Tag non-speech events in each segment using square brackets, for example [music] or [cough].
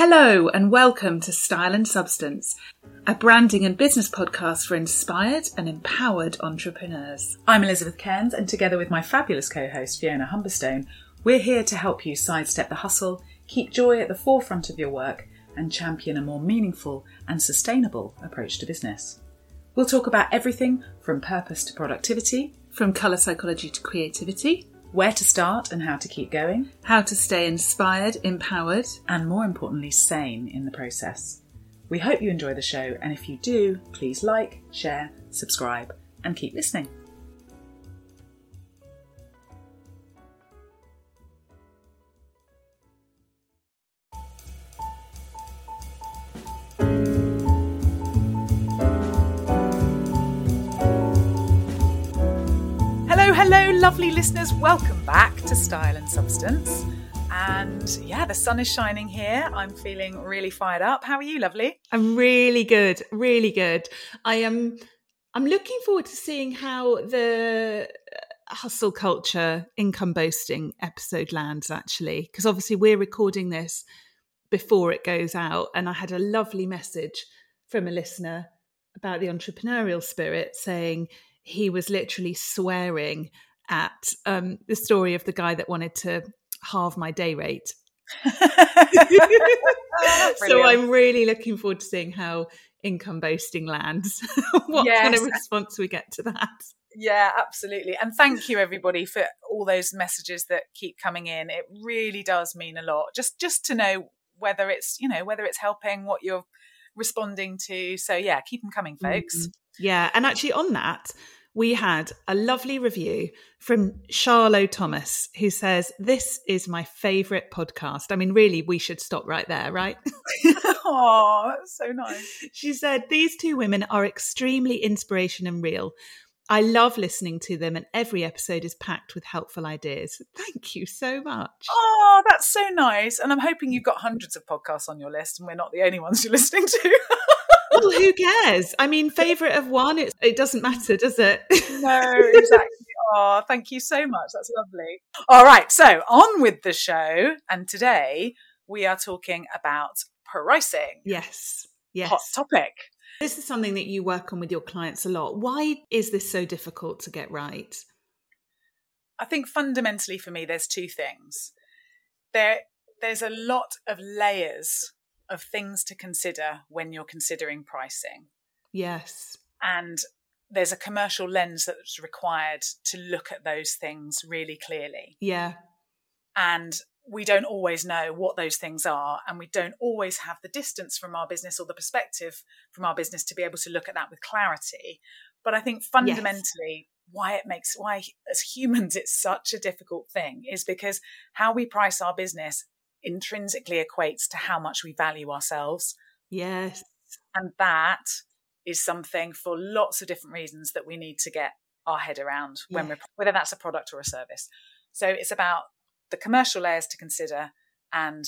Hello and welcome to Style and Substance, a branding and business podcast for inspired and empowered entrepreneurs. I'm Elizabeth Cairns, and together with my fabulous co host Fiona Humberstone, we're here to help you sidestep the hustle, keep joy at the forefront of your work, and champion a more meaningful and sustainable approach to business. We'll talk about everything from purpose to productivity, From colour psychology to creativity, where to start and how to keep going, how to stay inspired, empowered, and more importantly, sane in the process. We hope you enjoy the show, and if you do, please like, share, subscribe, and keep listening. Hello, lovely listeners. Welcome back to Style and Substance. And yeah, the sun is shining here. I'm feeling really fired up. How are you, lovely? I'm really good, really good. I am. I'm looking forward to seeing how the uh, hustle culture income boasting episode lands. Actually, because obviously we're recording this before it goes out, and I had a lovely message from a listener about the entrepreneurial spirit, saying he was literally swearing at um, the story of the guy that wanted to halve my day rate [laughs] so I'm really looking forward to seeing how income boasting lands. [laughs] what kind of response we get to that? Yeah, absolutely. And thank you everybody for all those messages that keep coming in. It really does mean a lot. Just just to know whether it's, you know, whether it's helping what you're responding to. So yeah, keep them coming, folks. Mhm. Yeah, and actually on that, we had a lovely review from Charlo Thomas who says, This is my favourite podcast. I mean, really, we should stop right there, right? [laughs] oh, that's so nice. She said, These two women are extremely inspiration and real. I love listening to them, and every episode is packed with helpful ideas. Thank you so much. Oh, that's so nice. And I'm hoping you've got hundreds of podcasts on your list and we're not the only ones you're listening to. [laughs] well, who cares? I mean, favourite of one, it, it doesn't matter, does it? no, exactly. [laughs] Oh, thank you so much. That's lovely. All right, so on with the show. And today we are talking about pricing. yes. Yes. Hot topic. This is something that you work on with your clients a lot. Why is this so difficult to get right? I think fundamentally for me, there's two things. There, there's a lot of layers of things to consider when you're considering pricing. Yes. And there's a commercial lens that's required to look at those things really clearly. Yeah. and we don't always know what those things are and we don't always have the distance from our business or the perspective from our business to be able to look at that with clarity but i think fundamentally why it makes why as humans it's such a difficult thing is because how we price our business intrinsically equates to how much we value ourselves. Yes. and that is something for lots of different reasons that we need to get our head around when we're whether that's a product or a service. So it's about the commercial layers to consider and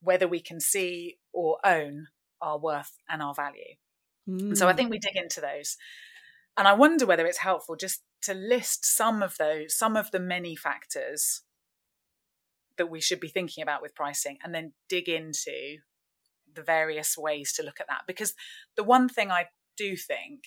whether we can see or own our worth and our value. And so i Mm. think we dig into those. And i wonder whether it's helpful just to list some of those some of the many factors that we should be thinking about with pricing and then dig into the various ways to look at that because the one thing i do think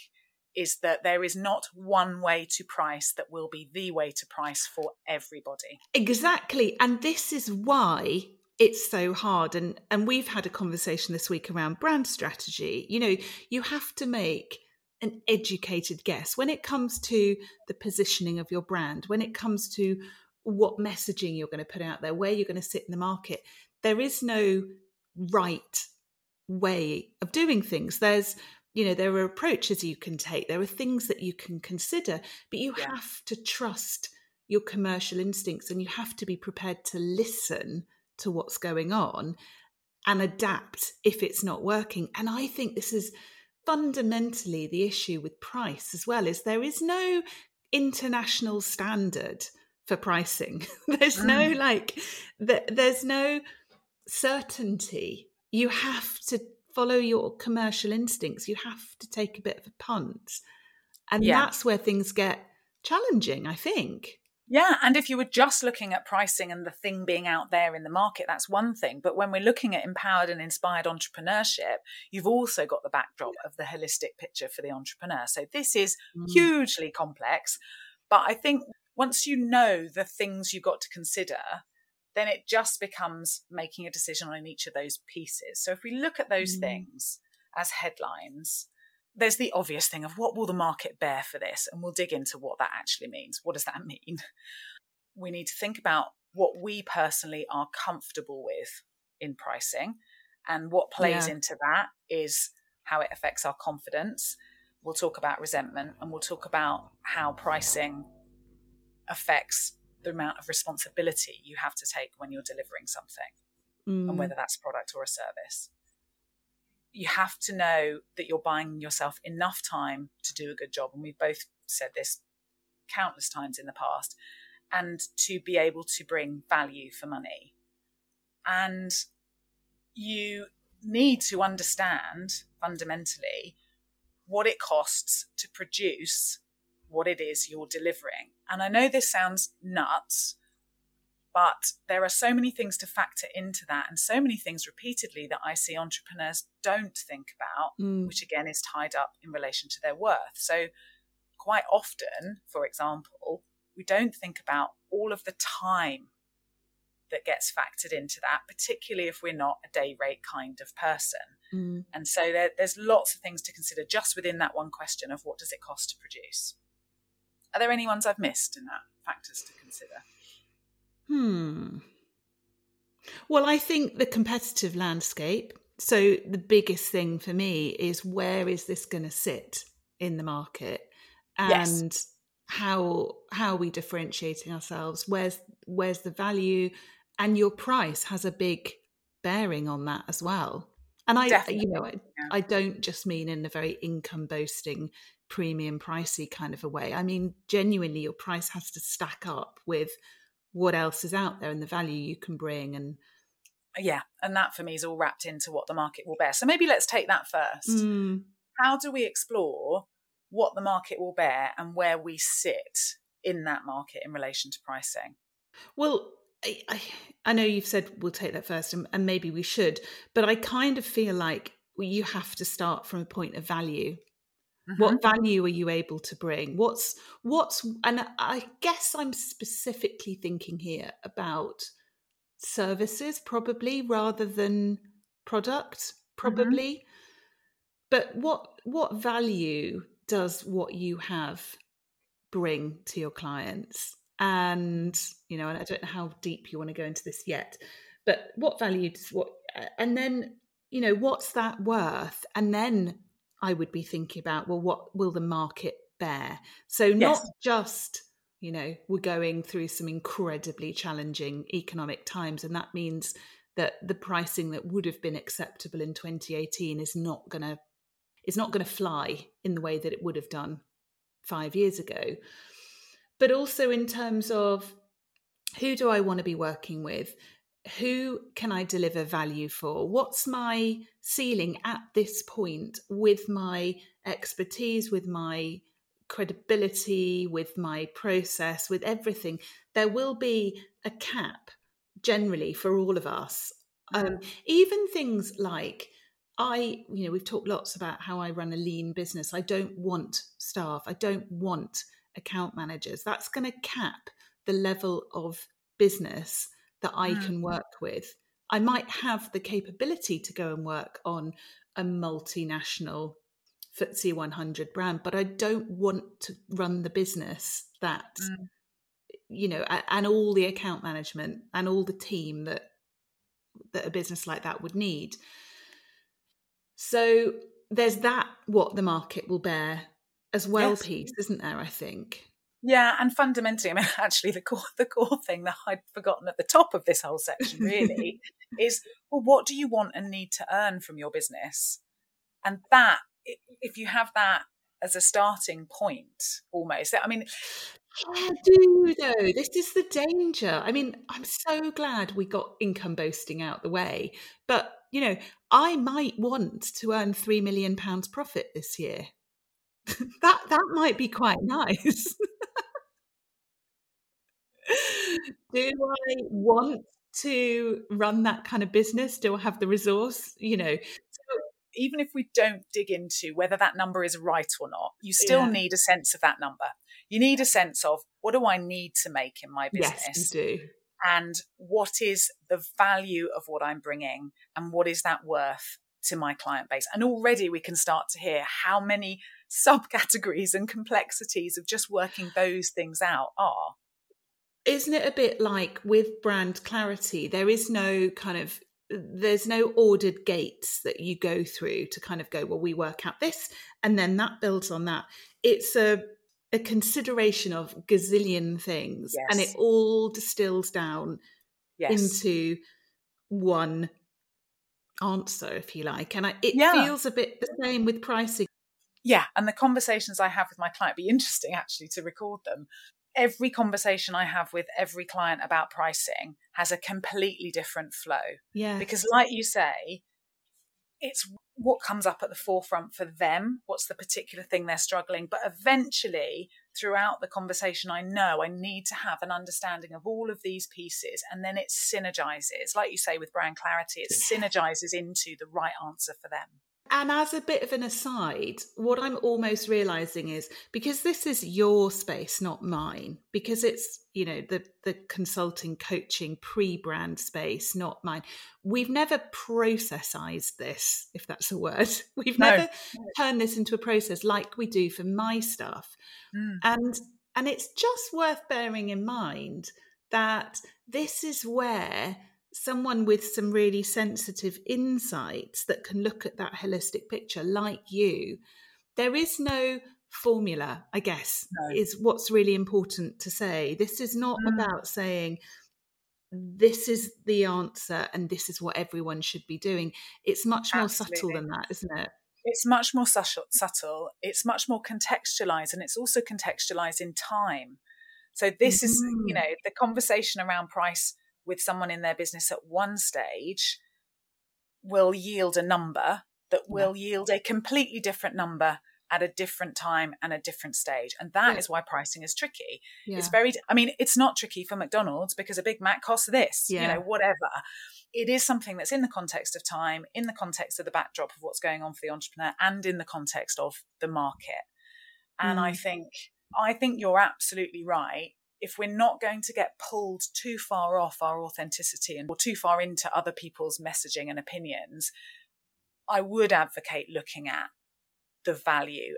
is that there is not one way to price that will be the way to price for everybody Exactly. And this is why it's so hard. And and we've had a conversation this week around brand strategy. You know, you have to make an educated guess when it comes to the positioning of your brand, when it comes to what messaging you're going to put out there, where you're going to sit in the market. There is no right way of doing things. There's you know there are approaches you can take there are things that you can consider but you Yeah. have to trust your commercial instincts and you have to be prepared to listen to what's going on and adapt if it's not working and i think this is fundamentally the issue with price as well is there is no international standard for pricing [laughs] there's no like th- there's no certainty you have to follow your commercial instincts you have to take a bit of a punt and Yeah. that's where things get challenging i think Yeah, and if you were just looking at pricing and the thing being out there in the market, that's one thing. But when we're looking at empowered and inspired entrepreneurship, you've also got the backdrop of the holistic picture for the entrepreneur. So this is mm. hugely complex. But I think once you know the things you've got to consider, then it just becomes making a decision on each of those pieces. So if we look at those mm. things as headlines, there's the obvious thing of what will the market bear for this? And we'll dig into what that actually means. What does that [laughs] mean? We need to think about what we personally are comfortable with in pricing. And what plays yeah. into that is how it affects our confidence. We'll talk about resentment and we'll talk about how pricing affects the amount of responsibility you have to take when you're delivering something, mm. and whether that's a product or a service you have to know that you're buying yourself enough time to do a good job. And we've both said this countless times in the past, and to be able to bring value for money. And you need to understand fundamentally what it costs to produce what it is you're delivering. And I know this sounds nuts, but there are so many things to factor into that, and so many things repeatedly that I see entrepreneurs don't think about, mm. which again is tied up in relation to their worth. So, quite often, for example, we don't think about all of the time that gets factored into that, particularly if we're not a day rate kind of person. Mm. And so there, there's lots of things to consider just within that one question of what does it cost to produce. Are there any ones I've missed in that factors to consider? Hmm. Well, I think the competitive landscape. So, the biggest thing for me is where is this going to sit in the market, and yes. how how are we differentiating ourselves? Where's where's the value, and your price has a big bearing on that as well. And I, Definitely. you know, I, yeah. I don't just mean in a very income boasting, premium pricey kind of a way. I mean, genuinely, your price has to stack up with what else is out there and the value you can bring and yeah and that for me is all wrapped into what the market will bear so maybe let's take that first mm. how do we explore what the market will bear and where we sit in that market in relation to pricing well I, I, I know you've said we'll take that first and, and maybe we should but i kind of feel like you have to start from a point of value Mm-hmm. What value are you able to bring? What's what's and I guess I'm specifically thinking here about services probably rather than product mm-hmm. probably. Mm-hmm. But what what value does what you have bring to your clients? And you know, and I don't know how deep you want to go into this yet, but what value does what and then you know what's that worth and then I would be thinking about, well, what will the market bear? So not yes. just, you know, we're going through some incredibly challenging economic times, and that means that the pricing that would have been acceptable in 2018 is not going to is not going to fly in the way that it would have done five years ago. But also in terms of who do I want to be working with? Who can I deliver value for? What's my ceiling at this point with my expertise, with my credibility, with my process, with everything? There will be a cap generally for all of us. Um, mm. even things like I, you know, we've talked lots about how I run a lean business. I don't want staff, I don't want account managers. That's going to cap the level of business that I mm. can work with. I might have the capability to go and work on a multinational FTSE 100 brand, but I don't want to run the business that, mm. you know, and all the account management and all the team that that a business like that would need. So there's that what the market will bear as well yes. piece, isn't there? I think. Yeah, and fundamentally, I mean, [laughs] actually, the core the core thing that I'd forgotten at the top of this whole section really [laughs] is, well, what do you want and need to earn from your business? And that, if you have that as a starting point, almost, I mean, I do though. This is the danger. I mean, I'm so glad we got income boasting out the way, but you know, I might want to earn three million pounds profit this year. [laughs] that that might be quite nice. [laughs] do I want to run that kind of business? Do I have the resource? You know, so even if we don't dig into whether that number is right or not, you still yeah. need a sense of that number. You need a sense of what do I need to make in my business? Yes, you do. And what is the value of what I'm bringing and what is that worth to my client base? And already we can start to hear how many [laughs] subcategories and complexities of just working those things out are. Isn't it a bit like with brand clarity? There is no kind of there's no ordered gates that you go through to kind of go well we work out this and then that builds on that it's a a consideration of gazillion things yes. and it all distills down yes. into one answer if you like and I, it yeah. feels a bit the same with pricing yeah and the conversations i have with my client be interesting actually to record them every conversation i have with every client about pricing has a completely different flow yeah because like you say it's what comes up at the forefront for them, what's the particular thing they're struggling. But eventually, throughout the conversation, I know I need to have an understanding of all of these pieces. And then it synergizes, like you say with brand clarity, it synergizes into the right answer for them. And as a bit of an aside, what I'm almost realizing is because this is your space, not mine, because it's, you know, the the consulting, coaching, pre-brand space, not mine. We've never processized this, if that's a word. [laughs] We've no. never turned this into a process like we do for my stuff. Mm. And and it's just worth bearing in mind that this is where someone with some really sensitive insights that can look at that holistic picture like you there is no formula i guess no. is what's really important to say this is not mm. about saying this is the answer and this is what everyone should be doing it's much more Absolutely. subtle than that isn't it it's much more subtle it's much more contextualized and it's also contextualized in time so this mm. is you mm. know the conversation around price with someone in their business at one stage will yield a number that will yeah. yield a completely different number at a different time and a different stage. And that yeah. is why pricing is tricky. Yeah. It's very, I mean, it's not tricky for McDonald's because a Big Mac costs this, yeah. you know, whatever. It is something that's in the context of time, in the context of the backdrop of what's going on for the entrepreneur, and in the context of the market. And mm. I think, I think you're absolutely right if we're not going to get pulled too far off our authenticity and or too far into other people's messaging and opinions, I would advocate looking at the value,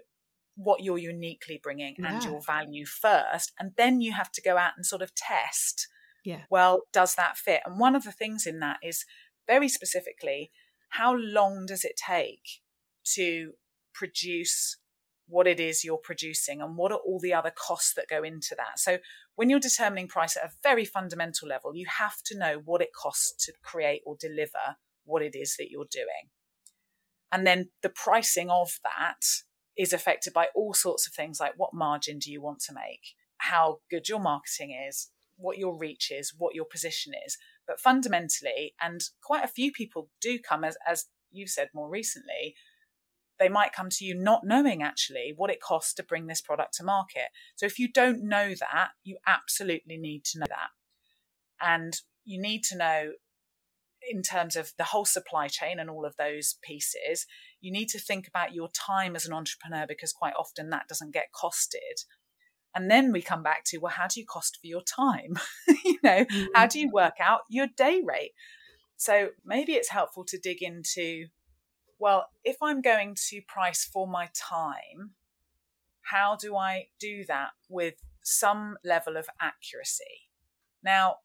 what you're uniquely bringing yeah. and your value first. And then you have to go out and sort of test. Yeah. Well, does that fit? And one of the things in that is very specifically, how long does it take to produce what it is you're producing and what are all the other costs that go into that. So when you're determining price at a very fundamental level, you have to know what it costs to create or deliver what it is that you're doing. And then the pricing of that is affected by all sorts of things like what margin do you want to make, how good your marketing is, what your reach is, what your position is. But fundamentally, and quite a few people do come as, as you said more recently, they might come to you not knowing actually what it costs to bring this product to market. So if you don't know that, you absolutely need to know that. And you need to know in terms of the whole supply chain and all of those pieces, you need to think about your time as an entrepreneur because quite often that doesn't get costed. And then we come back to, well, how do you cost for your time? [laughs] you know, mm-hmm. how do you work out your day rate? So maybe it's helpful to dig into well, if I'm going to price for my time, how do I do that with some level of accuracy? Now,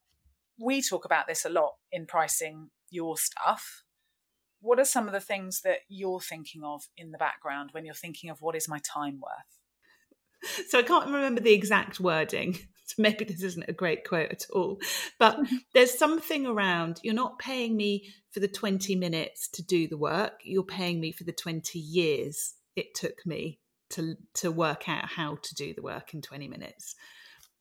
we talk about this a lot in pricing your stuff. What are some of the things that you're thinking of in the background when you're thinking of what is my time worth? So I can't remember the exact wording. [laughs] Maybe this isn't a great quote at all. But [laughs] there's something around you're not paying me for the 20 minutes to do the work, you're paying me for the 20 years it took me to to work out how to do the work in 20 minutes.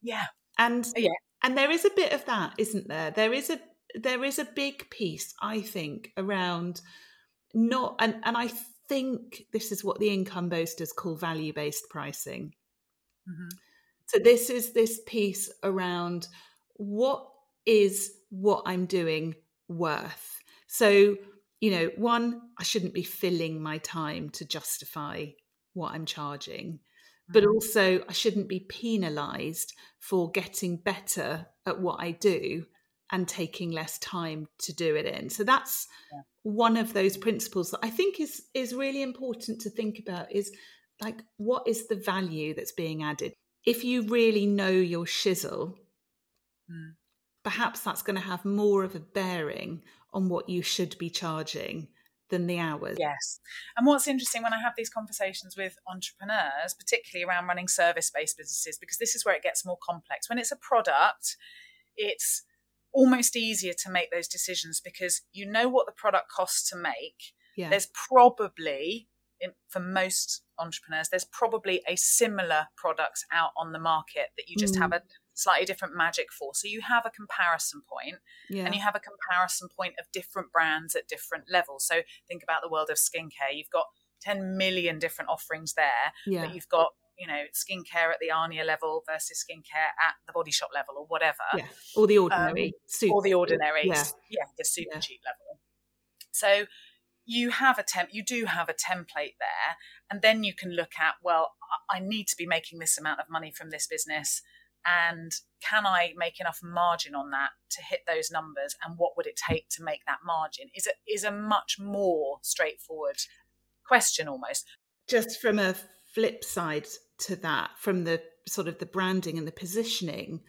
Yeah. And oh, yeah. And there is a bit of that, isn't there? There is a there is a big piece, I think, around not and and I think this is what the income boasters call value based pricing. Mm-hmm. So this is this piece around what is what I'm doing worth? So, you know, one, I shouldn't be filling my time to justify what I'm charging, but Mm-hmm. also I shouldn't be penalized for getting better at what I do and taking less time to do it in. So that's Yeah. one of those principles that I think is is really important to think about is like what is the value that's being added? If you really know your shizzle, Mm. perhaps that's going to have more of a bearing on what you should be charging than the hours. Yes. And what's interesting when I have these conversations with entrepreneurs, particularly around running service based businesses, because this is where it gets more complex. When it's a product, it's almost easier to make those decisions because you know what the product costs to make. Yeah. There's probably, for most entrepreneurs, there's probably a similar product out on the market that you just Mm. have a slightly different magic for. So you have a comparison point yeah. and you have a comparison point of different brands at different levels. So think about the world of skincare. You've got 10 million different offerings there, yeah. but you've got, you know, skincare at the Arnia level versus skincare at the body shop level or whatever, Yeah. Or the ordinary. super, or the ordinary, Yeah. yeah, the super cheap level. So you have a temp, you do have a template there, and then you can look at, well, I need to be making this amount of money from this business and can I make enough margin on that to hit those numbers? And what would it take to make that margin? Is it is a much more straightforward question almost. Just from a flip side to that, from the sort of the branding and the positioning,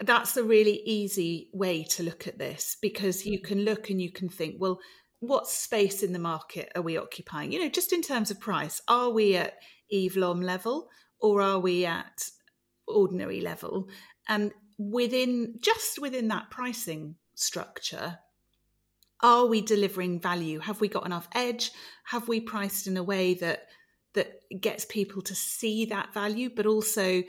that's a really easy way to look at this because you mm. can look and you can think, well, what space in the market are we occupying? You know, just in terms of price, are we at Eve Lom level or are we at ordinary level? And within just within that pricing structure, are we delivering value? Have we got enough edge? Have we priced in a way that that gets people to see that value, but also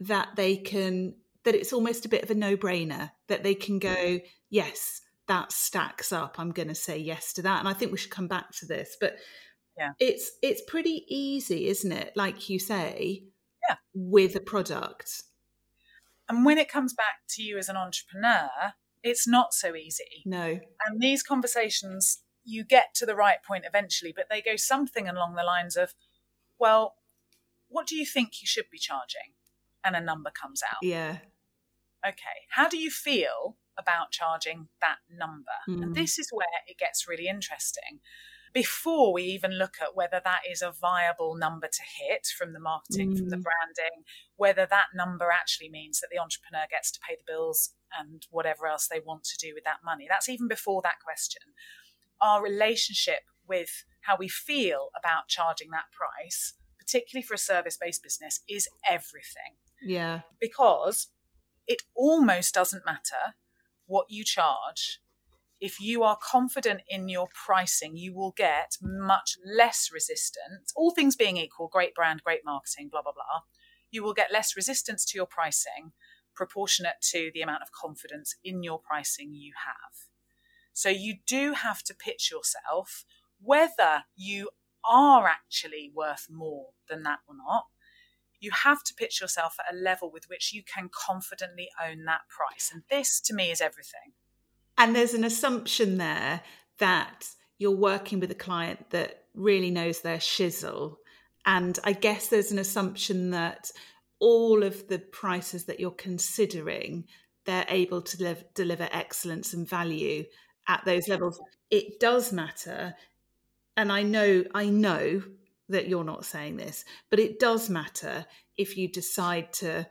that they can that it's almost a bit of a no-brainer that they can go, yes, that stacks up. I'm going to say yes to that, and I think we should come back to this. But Yeah. it's it's pretty easy, isn't it? Like you say, Yeah. with a product. And when it comes back to you as an entrepreneur, it's not so easy. No, And these conversations, you get to the right point eventually, but they go something along the lines of, well, what do you think you should be charging? And a number comes out. yeah, Okay, how do you feel about charging that number? Mm. And this is where it gets really interesting. Before we even look at whether that is a viable number to hit from the marketing, from the Mm. branding, whether that number actually means that the entrepreneur gets to pay the bills and whatever else they want to do with that money. That's even before that question. Our relationship with how we feel about charging that price, particularly for a service based business, is everything yeah, because it almost doesn't matter what you charge. If you are confident in your pricing, you will get much less resistance. All things being equal, great brand, great marketing, blah, blah, blah. You will get less resistance to your pricing proportionate to the amount of confidence in your pricing you have. So you do have to pitch yourself whether you are actually worth more than that or not you have to pitch yourself at a level with which you can confidently own that price. And this to me is everything. And there's an assumption there that you're working with a client that really knows their shizzle. And I guess there's an assumption that all of the prices that you're considering, they're able to live, deliver excellence and value at those levels. It does matter. And I know, I know that you're not saying this, but it does matter if you decide to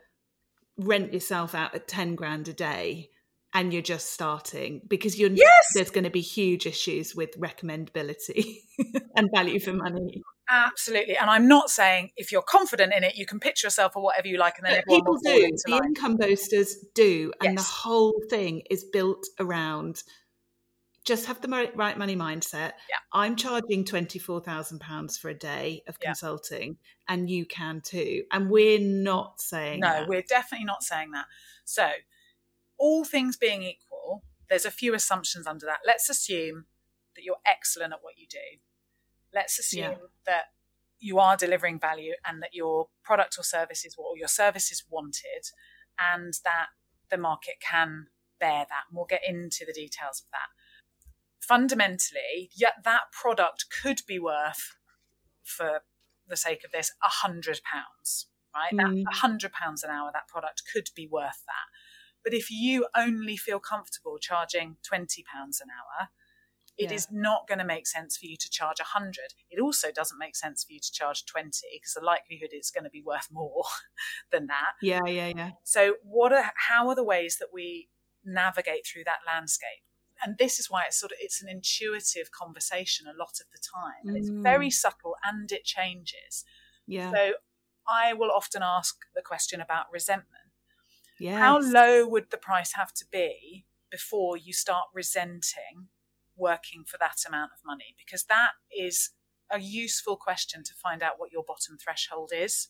rent yourself out at 10 grand a day and you're just starting because you're Yes. there's going to be huge issues with recommendability [laughs] and value for money. Absolutely. And I'm not saying if you're confident in it, you can pitch yourself or whatever you like, and then people do. The line. income boasters do, and the whole thing is built around just have the right money mindset. Yeah. I'm charging twenty four thousand pounds for a day of Yeah. consulting, and you can too. And we're not saying No, that. we're definitely not saying that. So, all things being equal, there's a few assumptions under that. Let's assume that you're excellent at what you do. Let's assume Yeah. that you are delivering value and that your product or service is what your service is wanted and that the market can bear that. And we'll get into the details of that. Fundamentally, yet that product could be worth, for the sake of this, a hundred pounds, right? Mm. That hundred pounds an hour, that product could be worth that. But if you only feel comfortable charging twenty pounds an hour, it yeah. is not going to make sense for you to charge a 100 it also doesn't make sense for you to charge 20 because the likelihood it's going to be worth more [laughs] than that yeah yeah yeah so what are how are the ways that we navigate through that landscape and this is why it's sort of it's an intuitive conversation a lot of the time and mm. it's very subtle and it changes yeah so i will often ask the question about resentment yeah how low would the price have to be before you start resenting working for that amount of money? Because that is a useful question to find out what your bottom threshold is.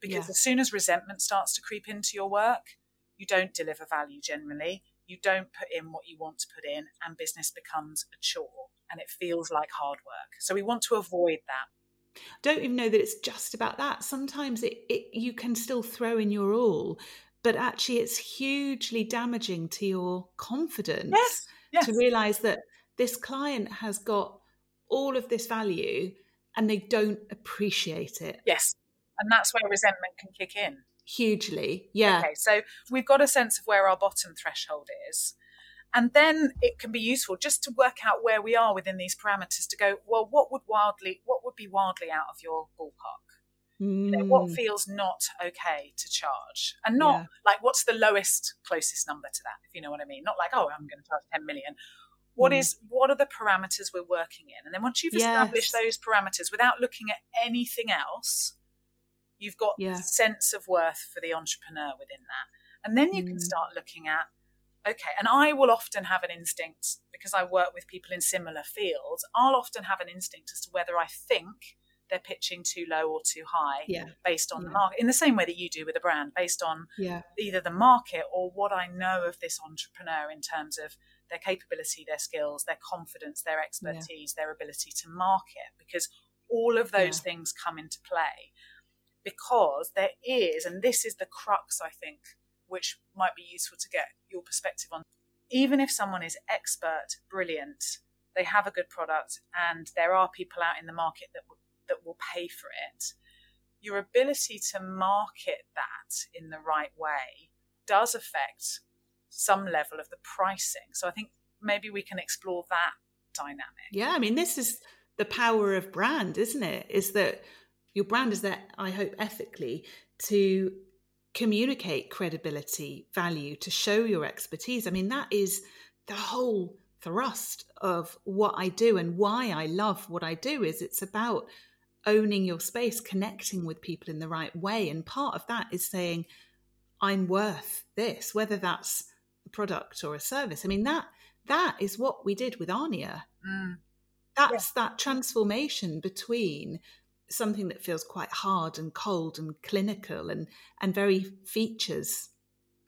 Because as soon as resentment starts to creep into your work, you don't deliver value generally. You don't put in what you want to put in, and business becomes a chore and it feels like hard work. So we want to avoid that. Don't even know that it's just about that. Sometimes it, it you can still throw in your all, but actually it's hugely damaging to your confidence yes, yes. to realize that this client has got all of this value and they don't appreciate it. Yes. And that's where resentment can kick in. Hugely. Yeah. Okay. So we've got a sense of where our bottom threshold is. And then it can be useful just to work out where we are within these parameters to go, well, what would wildly what would be wildly out of your ballpark? Mm. You know, what hmm. feels not okay to charge? And not yeah. like what's the lowest closest number to that, if you know what I mean? Not like, oh, I'm going to charge 10 million. What mm. is what are the parameters we're working in? And then once you've established those parameters without looking at anything else, you've got yeah. sense of worth for the entrepreneur within that. And then you mm. can start looking at okay, and I will often have an instinct because I work with people in similar fields, I'll often have an instinct as to whether I think they're pitching too low or too high yeah. based on yeah. the market in the same way that you do with a brand based on yeah. either the market or what I know of this entrepreneur in terms of their capability, their skills, their confidence, their expertise, their ability to market, because all of those things come into play. Because there is, and this is the crux, I think, which might be useful to get your perspective on. Even if someone is expert, brilliant, they have a good product, and there are people out in the market that w- that will pay for it. Your ability to market that in the right way does affect some level of the pricing. So I think maybe we can explore that dynamic. Yeah, I mean, this is the power of brand, isn't it? Is that your brand is there, I hope, ethically to communicate credibility, value, to show your expertise. I mean, that is the whole thrust of what I do and why I love what I do is it's about owning your space, connecting with people in the right way. And part of that is saying, I'm worth this, whether that's a product or a service. I mean that that is what we did with Arnia. Mm. That's yeah. that transformation between something that feels quite hard and cold and clinical and and very features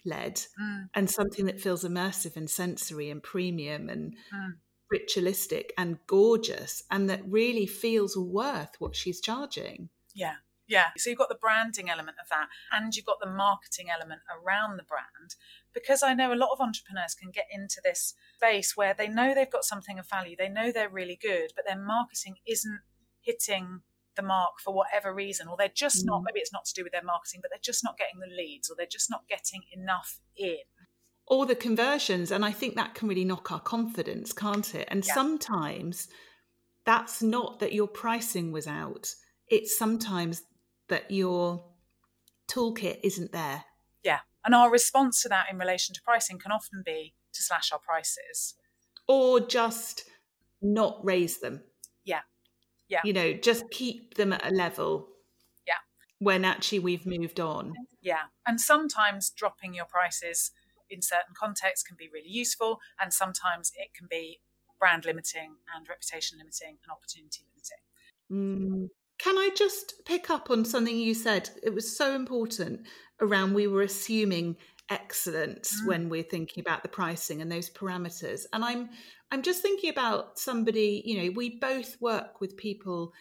led mm. and something that feels immersive and sensory and premium and mm. ritualistic and gorgeous and that really feels worth what she's charging. Yeah. Yeah. So you've got the branding element of that and you've got the marketing element around the brand. Because I know a lot of entrepreneurs can get into this space where they know they've got something of value, they know they're really good, but their marketing isn't hitting the mark for whatever reason, or they're just mm. not, maybe it's not to do with their marketing, but they're just not getting the leads or they're just not getting enough in. Or the conversions. And I think that can really knock our confidence, can't it? And yeah. sometimes that's not that your pricing was out, it's sometimes that your toolkit isn't there. Yeah. And our response to that in relation to pricing can often be to slash our prices. Or just not raise them. Yeah. Yeah. You know, just keep them at a level. Yeah. When actually we've moved on. Yeah. And sometimes dropping your prices in certain contexts can be really useful. And sometimes it can be brand limiting and reputation limiting and opportunity limiting. Mm. Can I just pick up on something you said? It was so important around we were assuming excellence mm. when we're thinking about the pricing and those parameters. And I'm I'm just thinking about somebody, you know, we both work with people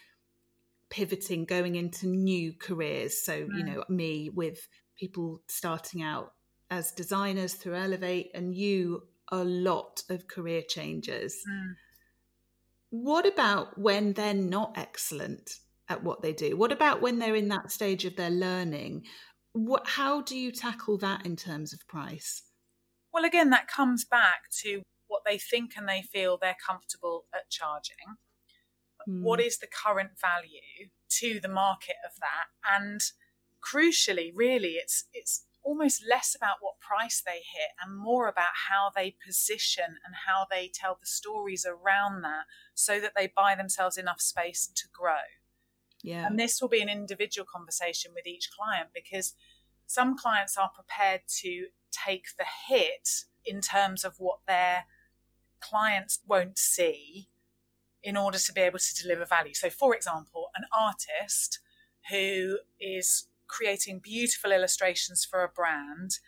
pivoting, going into new careers. So, mm. you know, me with people starting out as designers through Elevate and you a lot of career changes. Mm. What about when they're not excellent at what they do? What about when they're in that stage of their learning? What, how do you tackle that in terms of price? Well, again, that comes back to what they think and they feel they're comfortable at charging. Mm. What is the current value to the market of that? And crucially, really, it's it's almost less about what price they hit and more about how they position and how they tell the stories around that so that they buy themselves enough space to grow. Yeah. And this will be an individual conversation with each client because some clients are prepared to take the hit in terms of what their clients won't see in order to be able to deliver value. So, for example, an artist who is creating beautiful illustrations for a brand,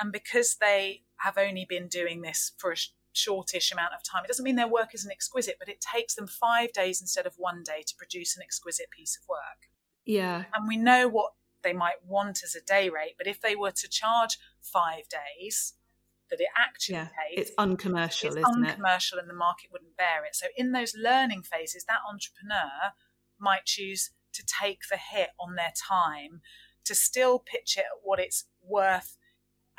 and because they have only been doing this for a shortish amount of time, it doesn't mean their work isn't exquisite, but it takes them five days instead of one day to produce an exquisite piece of work. Yeah. And we know what they might want as a day rate, but if they were to charge five days, that it actually yeah, takes. It's uncommercial, it's isn't uncommercial it? and the market wouldn't bear it. So in those learning phases, that entrepreneur might choose to take the hit on their time, to still pitch it at what it's worth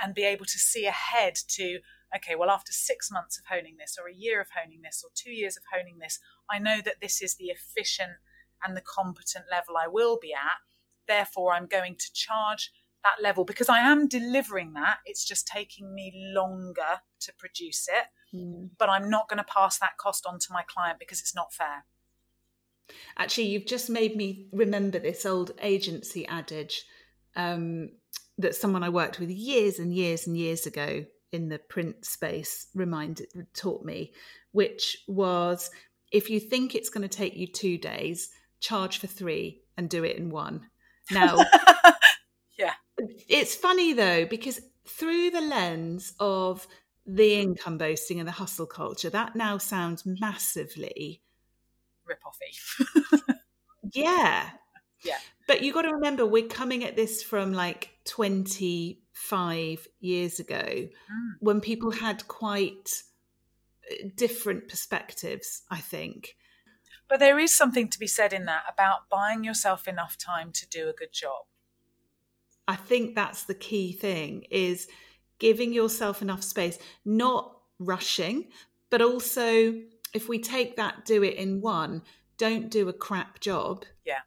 and be able to see ahead to okay, well, after six months of honing this, or a year of honing this, or two years of honing this, I know that this is the efficient and the competent level I will be at. Therefore, I'm going to charge that level because I am delivering that. It's just taking me longer to produce it, mm. but I'm not going to pass that cost on to my client because it's not fair. Actually, you've just made me remember this old agency adage um, that someone I worked with years and years and years ago in the print space reminded taught me, which was if you think it's going to take you two days, charge for three and do it in one. Now [laughs] yeah, it's funny though because through the lens of the income boasting and the hustle culture, that now sounds massively rip offy. [laughs] yeah. Yeah. But you got to remember, we're coming at this from like 25 years ago mm. when people had quite uh, different perspectives, I think. But there is something to be said in that about buying yourself enough time to do a good job. I think that's the key thing is giving yourself enough space, not rushing, but also if we take that do it in one, don't do a crap job. Yeah.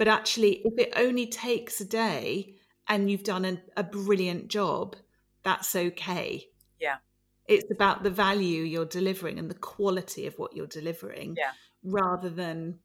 But actually if it only takes a day and you've done a, a brilliant job, that's okay. Yeah. It's about the value you're delivering and the quality of what you're delivering yeah. rather than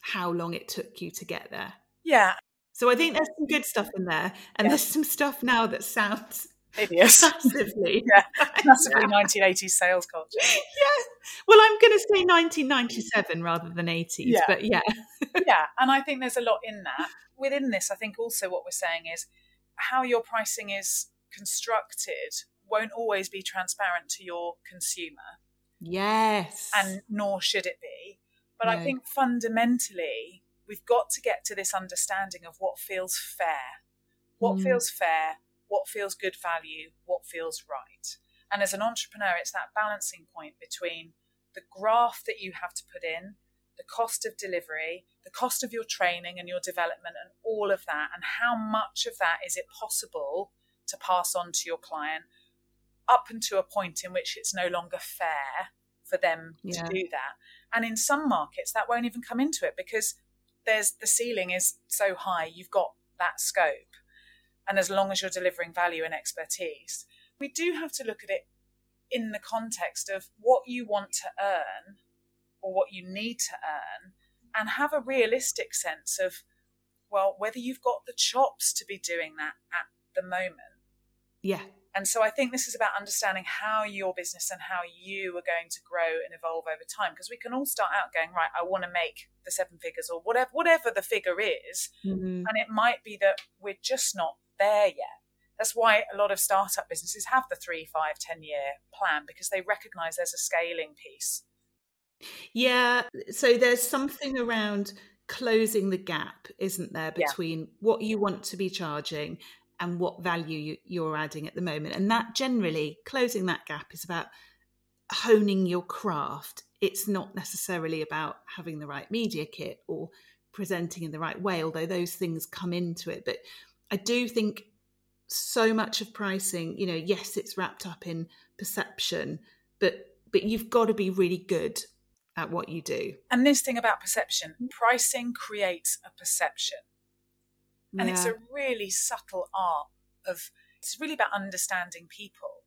how long it took you to get there. Yeah. So I think there's some good stuff in there, and yeah. there's some stuff now that sounds hideous, [laughs] massively, yeah, massively 1980s sales culture. [laughs] Yeah. Well, I'm going to say 1997 rather than 80s, yeah. but yeah, [laughs] yeah. And I think there's a lot in that. Within this, I think also what we're saying is how your pricing is constructed won't always be transparent to your consumer. Yes, and nor should it be. But no. I think fundamentally we've got to get to this understanding of what feels fair. What mm. feels fair, what feels good value, what feels right. And as an entrepreneur, it's that balancing point between the graph that you have to put in, the cost of delivery, the cost of your training and your development, and all of that, and how much of that is it possible to pass on to your client up until a point in which it's no longer fair for them yeah. to do that. And in some markets, that won't even come into it because there's the ceiling is so high, you've got that scope. And as long as you're delivering value and expertise, we do have to look at it in the context of what you want to earn or what you need to earn and have a realistic sense of, well, whether you've got the chops to be doing that at the moment. Yeah. And so I think this is about understanding how your business and how you are going to grow and evolve over time. Because we can all start out going, right, I want to make the seven figures or whatever whatever the figure is. Mm-hmm. And it might be that we're just not there yet. That's why a lot of startup businesses have the three, five, ten year plan because they recognize there's a scaling piece. Yeah. So there's something around closing the gap, isn't there, between yeah. what you want to be charging and what value you, are adding at the moment. And that generally, closing that gap is about honing your craft. It's not necessarily about having the right media kit or presenting in the right way, although those things come into it. But I do think so much of pricing, you know, yes, it's wrapped up in perception, but but you've got to be really good at what you do. And this thing about perception, pricing creates a perception. And it's a really subtle art of it's really about understanding people.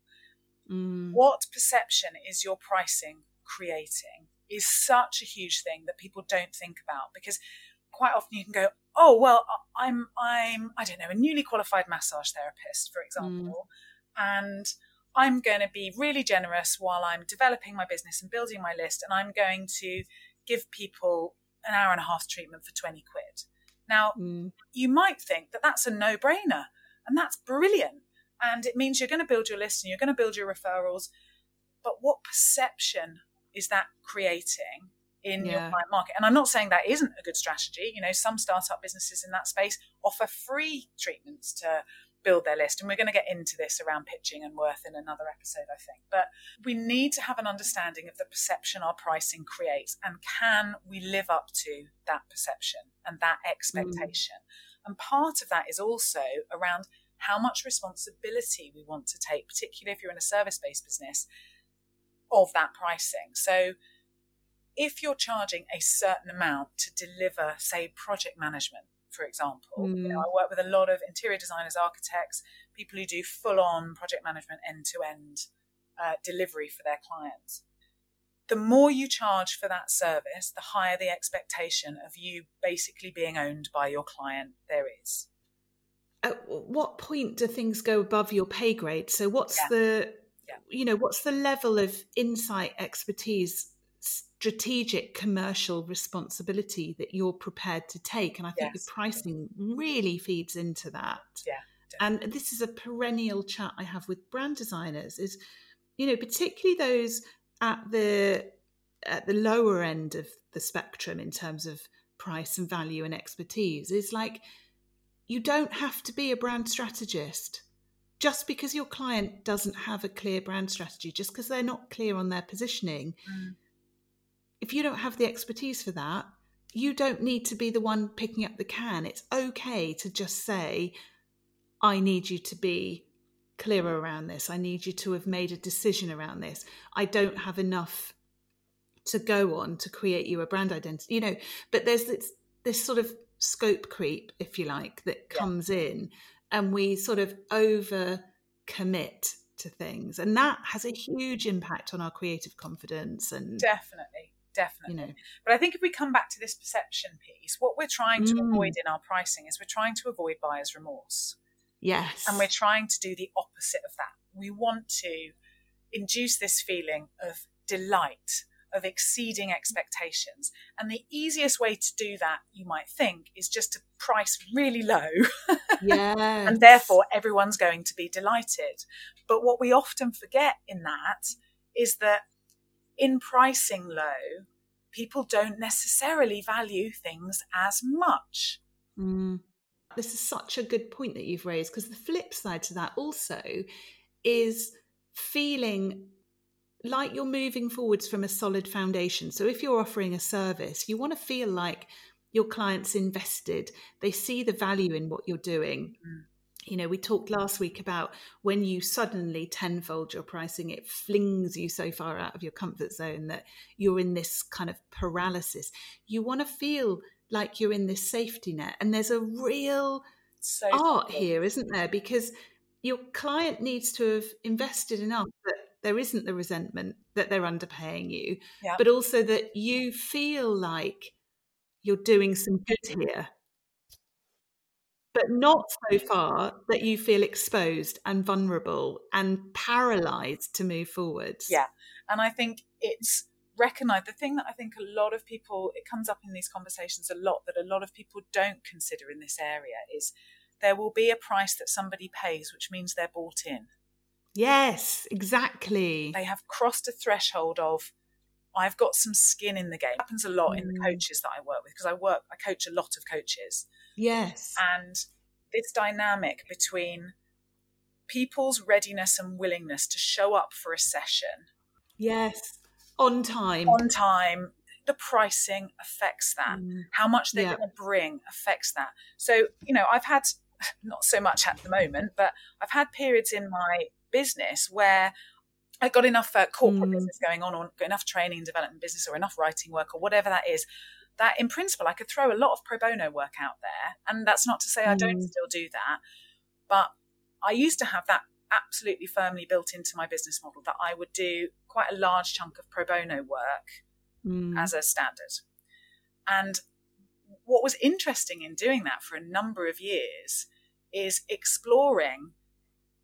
Mm. What perception is your pricing creating is such a huge thing that people don't think about because quite often you can go, oh well, I'm I'm I don't know a newly qualified massage therapist, for example, mm. and I'm going to be really generous while I'm developing my business and building my list, and I'm going to give people an hour and a half treatment for 20 quid. Now, mm. you might think that that's a no brainer, and that's brilliant. And it means you're going to build your list and you're going to build your referrals. But what perception is that creating in yeah. your client market? And I'm not saying that isn't a good strategy. You know, some startup businesses in that space offer free treatments to build their list. And we're going to get into this around pitching and worth in another episode, I think. But we need to have an understanding of the perception our pricing creates and can we live up to that perception and that expectation. Mm. And part of that is also around how much responsibility we want to take, particularly if you're in a service based business, of that pricing. So if you're charging a certain amount to deliver, say, project management for example. Mm. You know, mm. I work with a lot of interior designers, architects, people who do full on project management end to end delivery for their clients. The more you charge for that service, the higher the expectation of you basically being owned by your client there is. At what point do things go above your pay grade? So, what's yeah. the, yeah. you know, what's the level of insight, expertise strategic commercial responsibility that you're prepared to take. And I think yes. the pricing really feeds into that. Yeah. Definitely. And this is a perennial chat I have with brand designers is, you know, particularly those at the at the lower end of the spectrum in terms of price and value and expertise is like you don't have to be a brand strategist just because your client doesn't have a clear brand strategy just because they're not clear on their positioning mm if you don't have the expertise for that, you don't need to be the one picking up the can. It's okay to just say, I need you to be clearer around this. I need you to have made a decision around this. I don't have enough to go on to create you a brand identity, you know. But there's this, this sort of scope creep, if you like, that comes yeah. in, and we sort of over commit to things, and that has a huge impact on our creative confidence. And definitely, definitely. You know. But I think if we come back to this perception piece, what we're trying to mm. avoid in our pricing is we're trying to avoid buyer's remorse. Yes. And we're trying to do the opposite of that. We want to induce this feeling of delight, of exceeding expectations. And the easiest way to do that, you might think, is just to price really low. Yeah. [laughs] and therefore, everyone's going to be delighted. But what we often forget in that is that in pricing low, people don't necessarily value things as much. Mm. This is such a good point that you've raised because the flip side to that also is feeling like you're moving forwards from a solid foundation. So if you're offering a service, you want to feel like your client's invested, they see the value in what you're doing. Mm you know, we talked last week about when you suddenly tenfold your pricing, it flings you so far out of your comfort zone that you're in this kind of paralysis. You want to feel like you're in this safety net. And there's a real so art cool. here, isn't there? Because your client needs to have invested enough that there isn't the resentment that they're underpaying you, yeah. but also that you feel like you're doing some good here but not so far that you feel exposed and vulnerable and paralyzed to move forwards. Yeah. And I think it's recognized the thing that I think a lot of people, it comes up in these conversations a lot that a lot of people don't consider in this area is there will be a price that somebody pays, which means they're bought in. Yes, exactly. They have crossed a threshold of, I've got some skin in the game. It happens a lot mm. in the mm. coaches that I work with because I work, I coach a lot of coaches. Yes. And this dynamic between people's readiness and willingness to show up for a session. Yes, on time. On time. The pricing affects that. Mm. How much they're yeah. going to bring affects that. So, you know, I've had [laughs] not so much at the moment, but I've had periods in my business where I got enough uh, corporate mm. business going on, or enough training and development business, or enough writing work, or whatever that is. That in principle, I could throw a lot of pro bono work out there, and that's not to say. I don't mm. still do that, but I used to have that absolutely firmly built into my business model that I would do quite a large chunk of pro bono work mm. as a standard. And what was interesting in doing that for a number of years is exploring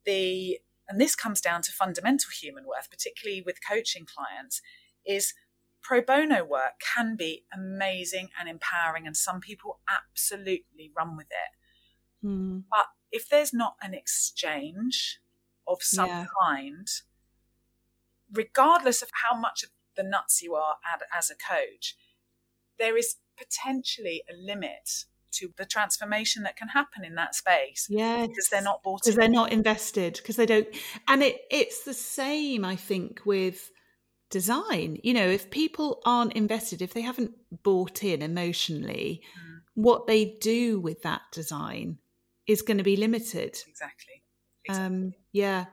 the and this comes down to fundamental human worth, particularly with coaching clients, is pro bono work can be amazing and empowering, and some people absolutely run with it. Mm. But if there's not an exchange of some yeah. kind, regardless of how much of the nuts you are at, as a coach, there is potentially a limit to the transformation that can happen in that space. Yeah, because they're not bought because they're not invested because they don't. And it it's the same, I think, with design. You know, if people aren't invested, if they haven't bought in emotionally, mm. what they do with that design is going to be limited. Exactly. exactly. Um, yeah.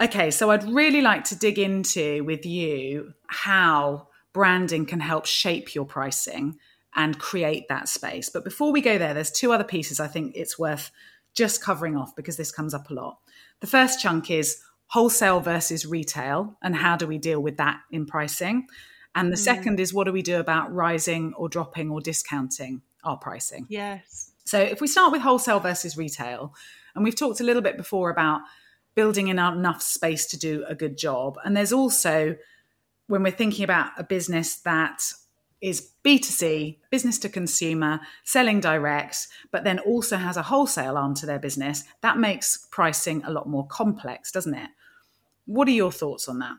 Okay, so I'd really like to dig into with you how branding can help shape your pricing and create that space. But before we go there, there's two other pieces I think it's worth just covering off because this comes up a lot. The first chunk is wholesale versus retail and how do we deal with that in pricing? And the mm. second is what do we do about rising or dropping or discounting our pricing? Yes. So if we start with wholesale versus retail, and we've talked a little bit before about building in enough space to do a good job. And there's also when we're thinking about a business that is B2C, business to consumer, selling direct, but then also has a wholesale arm to their business, that makes pricing a lot more complex, doesn't it? What are your thoughts on that?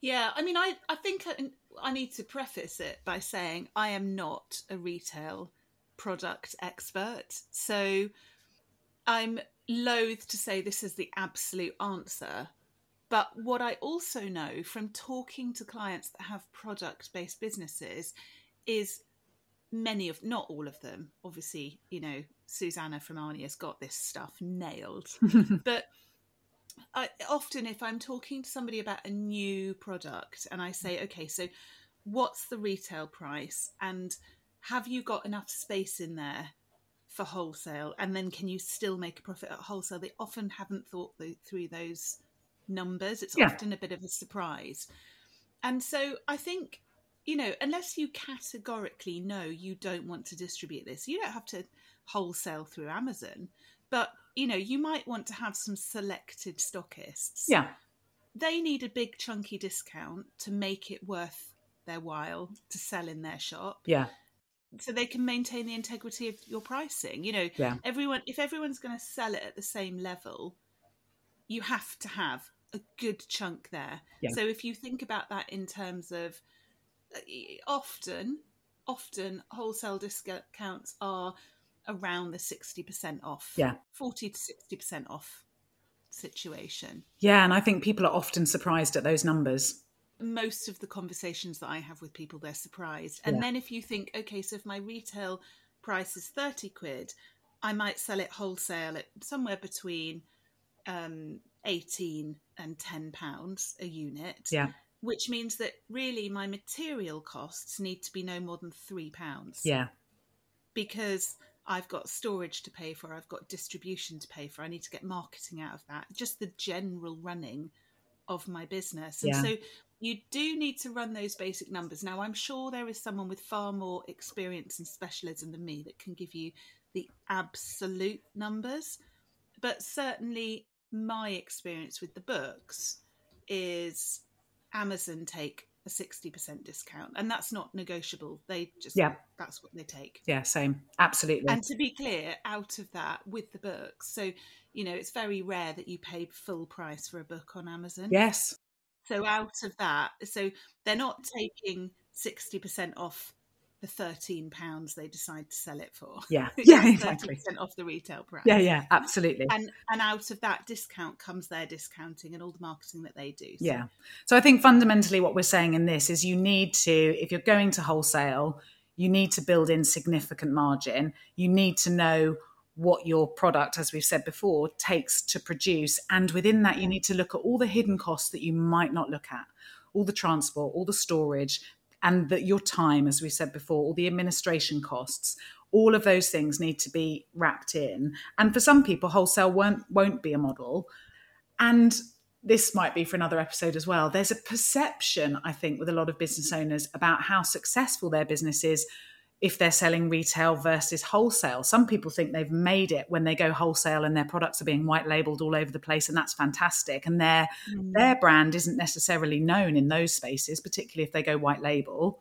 Yeah, I mean, I, I think I, I need to preface it by saying I am not a retail product expert. So I'm loath to say this is the absolute answer but what I also know from talking to clients that have product based businesses is many of, not all of them, obviously, you know, Susanna from Arnie has got this stuff nailed. [laughs] but I, often, if I'm talking to somebody about a new product and I say, okay, so what's the retail price? And have you got enough space in there for wholesale? And then can you still make a profit at wholesale? They often haven't thought through those numbers. It's yeah. often a bit of a surprise. And so I think, you know, unless you categorically know you don't want to distribute this, you don't have to wholesale through Amazon. But, you know, you might want to have some selected stockists. Yeah. They need a big chunky discount to make it worth their while to sell in their shop. Yeah so they can maintain the integrity of your pricing you know yeah. everyone if everyone's going to sell it at the same level you have to have a good chunk there. Yeah. So if you think about that in terms of uh, often, often wholesale discounts are around the 60% off. Yeah. 40 to 60% off situation. Yeah, and I think people are often surprised at those numbers. Most of the conversations that I have with people, they're surprised. And yeah. then if you think, okay, so if my retail price is 30 quid, I might sell it wholesale at somewhere between um, 18 and 10 pounds a unit. Yeah. Which means that really my material costs need to be no more than three pounds. Yeah. Because I've got storage to pay for, I've got distribution to pay for, I need to get marketing out of that. Just the general running of my business. And yeah. so you do need to run those basic numbers. Now, I'm sure there is someone with far more experience and specialism than me that can give you the absolute numbers. But certainly, my experience with the books is Amazon take a 60% discount and that's not negotiable. They just yeah. that's what they take. Yeah same. Absolutely. And to be clear out of that with the books so you know it's very rare that you pay full price for a book on amazon. Yes. So out of that so they're not taking 60% off the thirteen pounds they decide to sell it for. Yeah, [laughs] yeah, exactly. Percent off the retail price. Yeah, yeah, absolutely. And and out of that discount comes their discounting and all the marketing that they do. So. Yeah. So I think fundamentally what we're saying in this is you need to, if you're going to wholesale, you need to build in significant margin. You need to know what your product, as we've said before, takes to produce. And within that, you need to look at all the hidden costs that you might not look at all the transport, all the storage, and that your time, as we said before, all the administration costs, all of those things need to be wrapped in. And for some people, wholesale won't won't be a model. And this might be for another episode as well. There's a perception, I think, with a lot of business owners about how successful their business is if they're selling retail versus wholesale. Some people think they've made it when they go wholesale and their products are being white labeled all over the place, and that's fantastic. And their mm. their brand isn't necessarily known in those spaces, particularly if they go white label.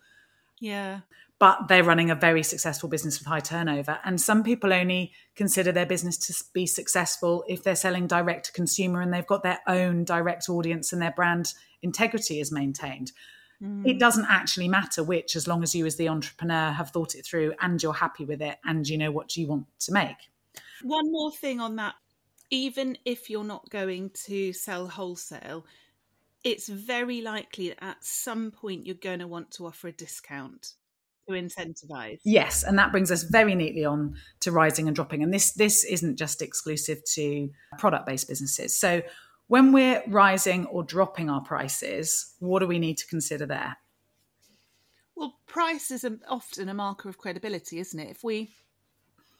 Yeah. But they're running a very successful business with high turnover. And some people only consider their business to be successful if they're selling direct to consumer and they've got their own direct audience and their brand integrity is maintained. Mm. It doesn't actually matter which, as long as you, as the entrepreneur, have thought it through and you're happy with it and you know what you want to make. One more thing on that even if you're not going to sell wholesale, it's very likely that at some point you're going to want to offer a discount to incentivize. Yes, and that brings us very neatly on to rising and dropping. And this this isn't just exclusive to product based businesses. So when we're rising or dropping our prices, what do we need to consider there? Well, price is often a marker of credibility, isn't it? If we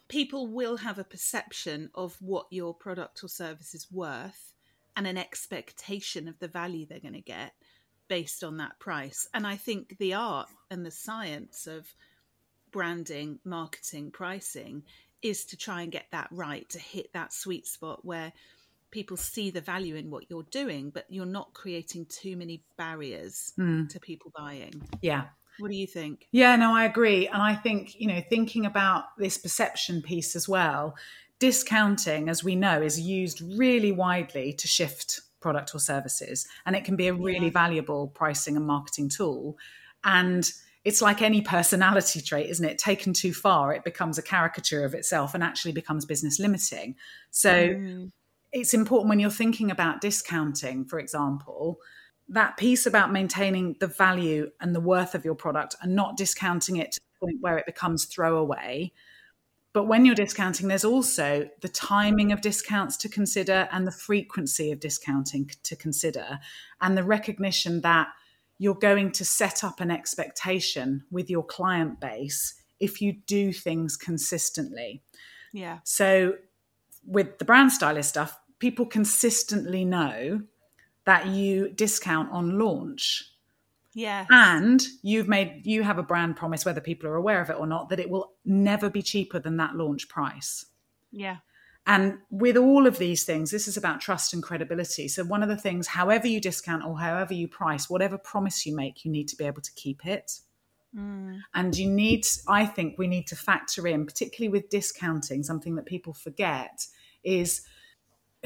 people will have a perception of what your product or service is worth and an expectation of the value they're going to get based on that price. And I think the art and the science of branding, marketing, pricing is to try and get that right, to hit that sweet spot where people see the value in what you're doing, but you're not creating too many barriers mm. to people buying. Yeah. What do you think? Yeah, no, I agree. And I think, you know, thinking about this perception piece as well, discounting, as we know, is used really widely to shift product or services. And it can be a really yeah. valuable pricing and marketing tool. And it's like any personality trait, isn't it? Taken too far, it becomes a caricature of itself and actually becomes business limiting. So, mm it's important when you're thinking about discounting, for example, that piece about maintaining the value and the worth of your product and not discounting it to the point where it becomes throwaway. But when you're discounting, there's also the timing of discounts to consider and the frequency of discounting to consider, and the recognition that you're going to set up an expectation with your client base if you do things consistently. Yeah. So with the brand stylist stuff, people consistently know that you discount on launch. Yeah. And you've made you have a brand promise, whether people are aware of it or not, that it will never be cheaper than that launch price. Yeah. And with all of these things, this is about trust and credibility. So, one of the things, however you discount or however you price, whatever promise you make, you need to be able to keep it. Mm. And you need, I think, we need to factor in, particularly with discounting, something that people forget is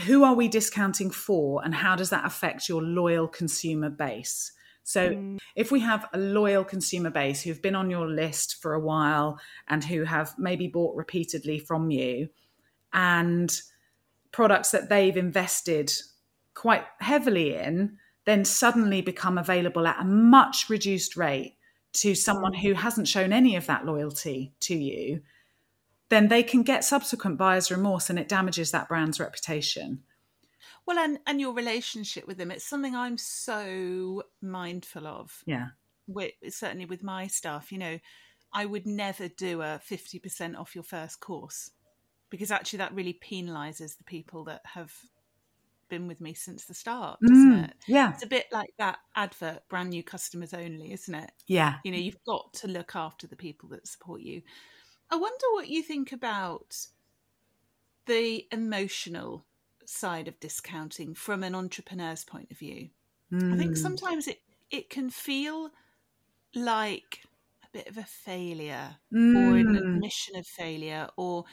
who are we discounting for and how does that affect your loyal consumer base? So, mm. if we have a loyal consumer base who've been on your list for a while and who have maybe bought repeatedly from you, and products that they've invested quite heavily in then suddenly become available at a much reduced rate to someone mm. who hasn't shown any of that loyalty to you, then they can get subsequent buyer's remorse and it damages that brand's reputation. Well, and, and your relationship with them, it's something I'm so mindful of. Yeah. With, certainly with my staff, you know, I would never do a 50% off your first course because actually that really penalizes the people that have been with me since the start, doesn't mm, it? Yeah. It's a bit like that advert, brand new customers only, isn't it? Yeah. You know, you've got to look after the people that support you. I wonder what you think about the emotional side of discounting from an entrepreneur's point of view. Mm. I think hmm. sometimes it it can feel like a bit of a failure mm. or an hmm. admission of failure or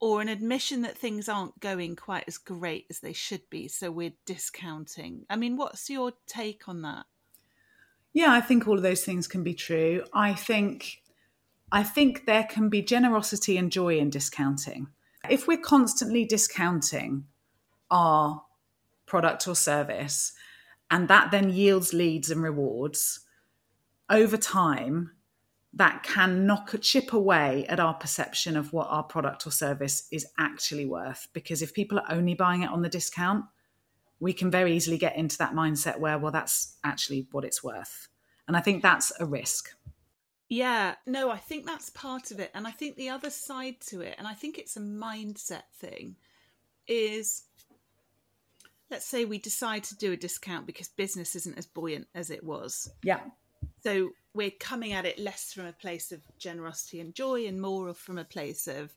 or an admission that things aren't going quite as great as they should be so we're discounting. I mean, what's your take on that? Yeah, I think all of those things can be true. I think I think there can be generosity and joy in discounting. If we're constantly discounting our product or service, and that then yields leads and rewards, over time, that can knock a chip away at our perception of what our product or service is actually worth. Because if people are only buying it on the discount, we can very easily get into that mindset where, well, that's actually what it's worth. And I think that's a risk. Yeah, no, I think that's part of it. And I think the other side to it, and I think it's a mindset thing, is let's say we decide to do a discount because business isn't as buoyant as it was. Yeah. So we're coming at it less from a place of generosity and joy and more from a place of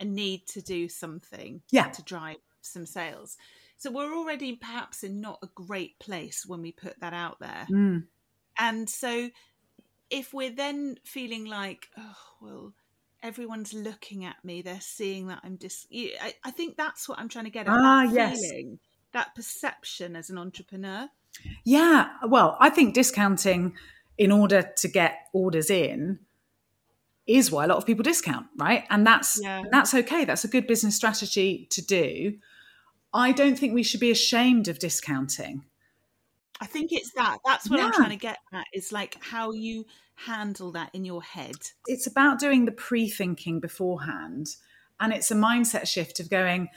a need to do something yeah. to drive some sales. So we're already perhaps in not a great place when we put that out there. Mm. And so if we're then feeling like, oh, well, everyone's looking at me, they're seeing that I'm just, dis- I, I, think that's what I'm trying to get at. Ah, that yes. Feeling, that perception as an entrepreneur. Yeah. Well, I think discounting in order to get orders in is why a lot of people discount, right? And that's yeah. that's okay. That's a good business strategy to do. I don't think we should be ashamed of discounting. I think it's that. That's what Yeah. I'm trying to get at. Is like how you handle that in your head. It's about doing the pre-thinking beforehand and it's a mindset shift of going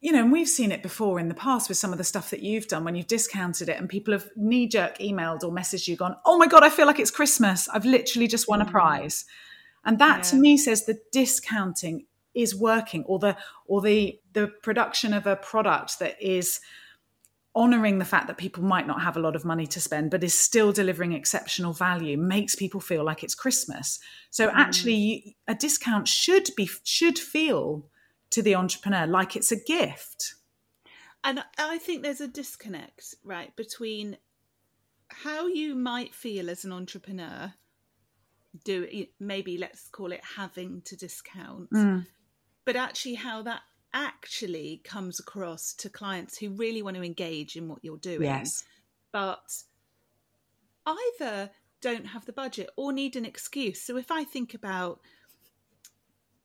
you know, and we've seen it before in the past with some of the stuff that you've done when you've discounted it and people have knee jerk emailed or messaged you, gone, Oh my God, I feel like it's Christmas. I've literally just won a Mm. prize. And that to me says the discounting is working or the or the the production of a product that is honoring the fact that people might not have a lot of money to spend but is still delivering exceptional value makes people feel like it's christmas. So mm. actually a discount should be should feel to the entrepreneur like it's a gift. And I think there's a disconnect, right, between how you might feel as an entrepreneur, do maybe let's call it having to discount, mm. but actually how that actually comes across to clients who really want to engage in what you're doing. yes but either don't have the budget or need an excuse. So if I think about,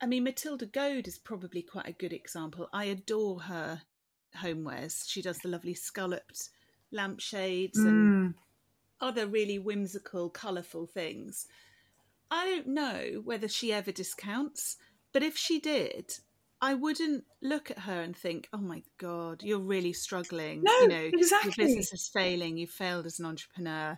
I mean, Matilda Goad is probably quite a good example. I adore her homewares. She does the lovely scalloped lampshades and Mm. other really whimsical, colourful things. I don't know whether she ever discounts, but if she did, I wouldn't look at her and think, "Oh my god, you're really struggling." No, you know, exactly. your business is failing. You failed as an entrepreneur.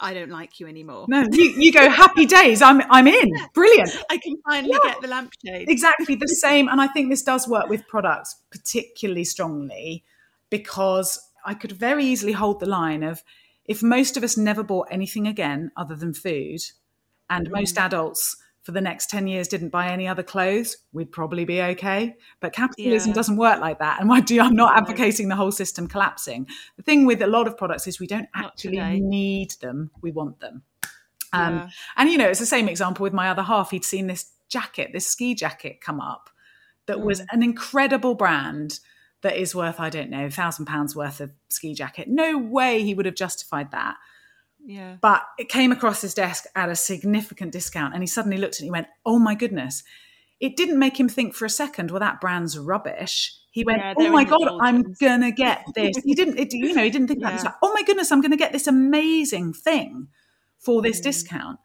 I don't like you anymore. no you, you go happy days i'm i'm in brilliant I can finally Yeah. get the lampshade. exactly the same and i think this does work with products particularly strongly because i could very easily hold the line of if most of us never bought anything again other than food and most mm. adults for the next 10 years didn't buy any other clothes we'd probably be okay but capitalism Yeah. doesn't work like that and why do i'm not advocating the whole system collapsing the thing with a lot of products is we don't Not actually today. need them we want them um, Yeah. and you know, it's the same example with my other half. He'd seen this jacket, this ski jacket come up that was Mm. an incredible brand that is worth, I don't know, thousand pounds worth of ski jacket. No way he would have justified that. Yeah. But it came across his desk at a significant discount. And he suddenly looked at it and he went, Oh my goodness. It didn't make him think for a second, well, that brand's rubbish. He went, Yeah, Oh my God, I'm going to get [laughs] this. He didn't, it, you know, he didn't think about it. He's like, Oh my goodness, I'm going to get this amazing thing for this Mm. discount.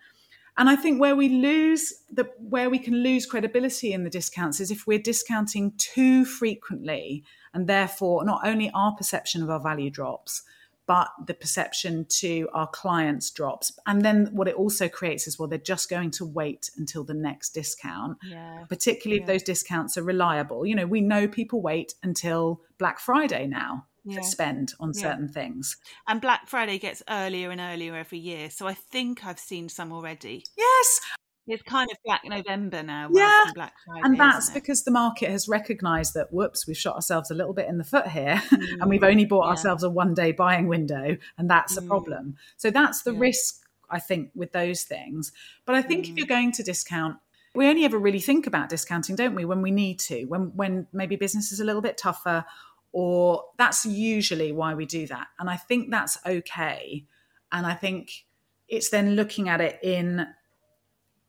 And I think where we lose the where we can lose credibility in the discounts is if we're discounting too frequently, and therefore not only our perception of our value drops, but the perception to our clients drops. And then what it also creates is well, they're just going to wait until the next discount, Yeah. particularly if those discounts are reliable. You know, we know people wait until Black Friday now Yeah. to spend on Yeah. certain things. And Black Friday gets earlier and earlier every year. So I think I've seen some already. Yes, It's kind of Black November now Yeah, Black Friday. and that's because the market has recognized that whoops we've shot ourselves a little bit in the foot here [laughs] and we've Mm, only bought yeah. ourselves a one day buying window and that's a Mm. problem so that's the Yeah. risk i think with those things but i think if Mm. you're going to discount we only ever really think about discounting don't we when we need to when when maybe business is a little bit tougher or that's usually why we do that and i think that's okay and i think it's then looking at it in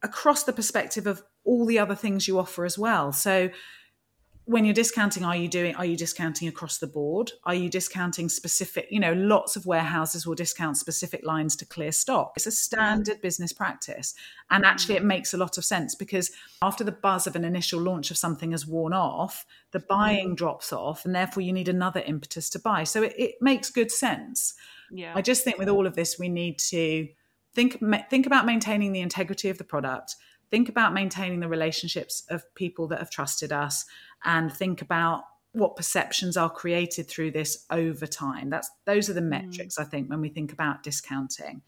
across the perspective of all the other things you offer as well. So when you're discounting are you doing are you discounting across the board? Are you discounting specific you know lots of warehouses will discount specific lines to clear stock. It's a standard business practice. And actually it makes a lot of sense because after the buzz of an initial launch of something has worn off the buying drops off and therefore you need another impetus to buy. So it, it makes good sense. Yeah. I just think with all of this we need to think think about maintaining the integrity of the product think about maintaining the relationships of people that have trusted us and think about what perceptions are created through this over time. That's those are the mm. metrics I think when we think about discounting.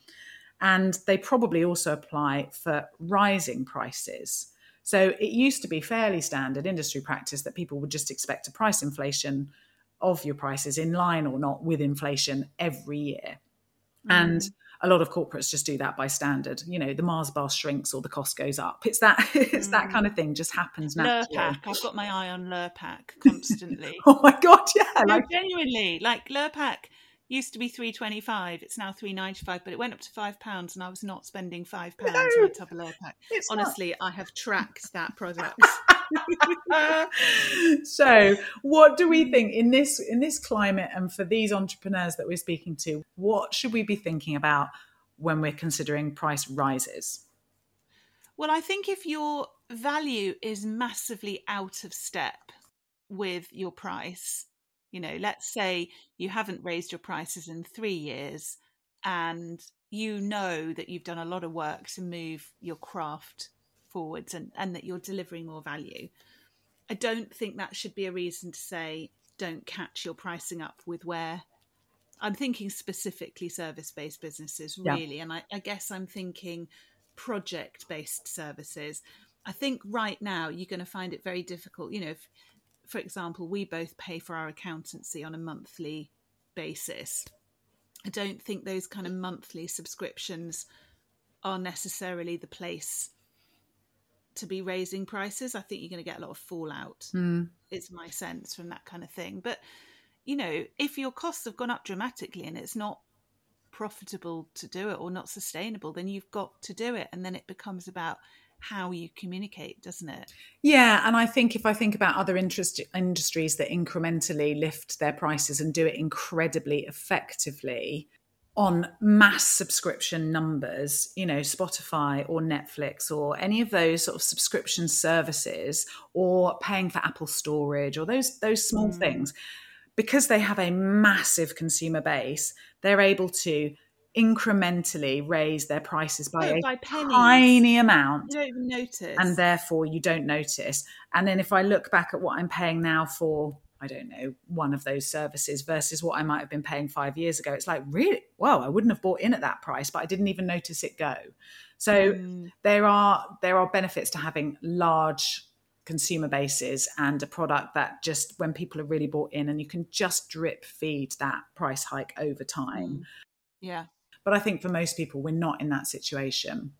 And they probably also apply for rising prices. So it used to be fairly standard industry practice that people would just expect a price inflation of your prices in line or not with inflation every year. Mm. And a lot of corporates just do that by standard. You know, the Mars bar shrinks or the cost goes up. It's that [laughs] it's mm. that kind of thing. Just happens naturally. Lurpak. I've got my eye on Lurpak constantly. [laughs] oh my god, yeah. No, like, genuinely, like Lurpak used to be 325 it's now 395 but it went up to five pounds and i was not spending five [laughs] pounds no, on a tub of Lurpak honestly not. i have tracked that product so what do we think in this in this climate and for these entrepreneurs that we're speaking to what should we be thinking about when we're considering price rises? Well i think if your value is massively out of step with your price you know let's say you haven't raised your prices in 3 years and you know that you've done a lot of work to move your craft forwards and, and that you're delivering more value. I don't think that should be a reason to say don't catch your pricing up with where I'm thinking specifically service based businesses, really. Yeah. And I, I guess I'm thinking project based services. I think right now you're going to find it very difficult. You know, if, for example, we both pay for our accountancy on a monthly basis. I don't think those kind of monthly subscriptions are necessarily the place to be raising prices. I think you're going to get a lot of fallout. Mm. It's my sense from that kind of thing. But you know, if your costs have gone up dramatically and it's not profitable to do it or not sustainable, then you've got to do it, and then it becomes about how you communicate, doesn't it? Yeah, and I think if I think about other interest, industries that incrementally lift their prices and do it incredibly effectively, on mass subscription numbers, you know, Spotify or Netflix or any of those sort of subscription services or paying for Apple storage or those those small mm. things, because they have a massive consumer base, they're able to incrementally raise their prices by oh, a by tiny amount. You don't even notice. And therefore you don't notice. And then if I look back at what I'm paying now for I don't know, one of those services versus what I might have been paying five years ago. It's like, really? Well, I wouldn't have bought in at that price, but I didn't even notice it go. So mm. there are there are benefits to having large consumer bases and a product that just when people are really bought in and you can just drip feed that price hike over time. Mm. Yeah. But I think for most people, we're not in that situation.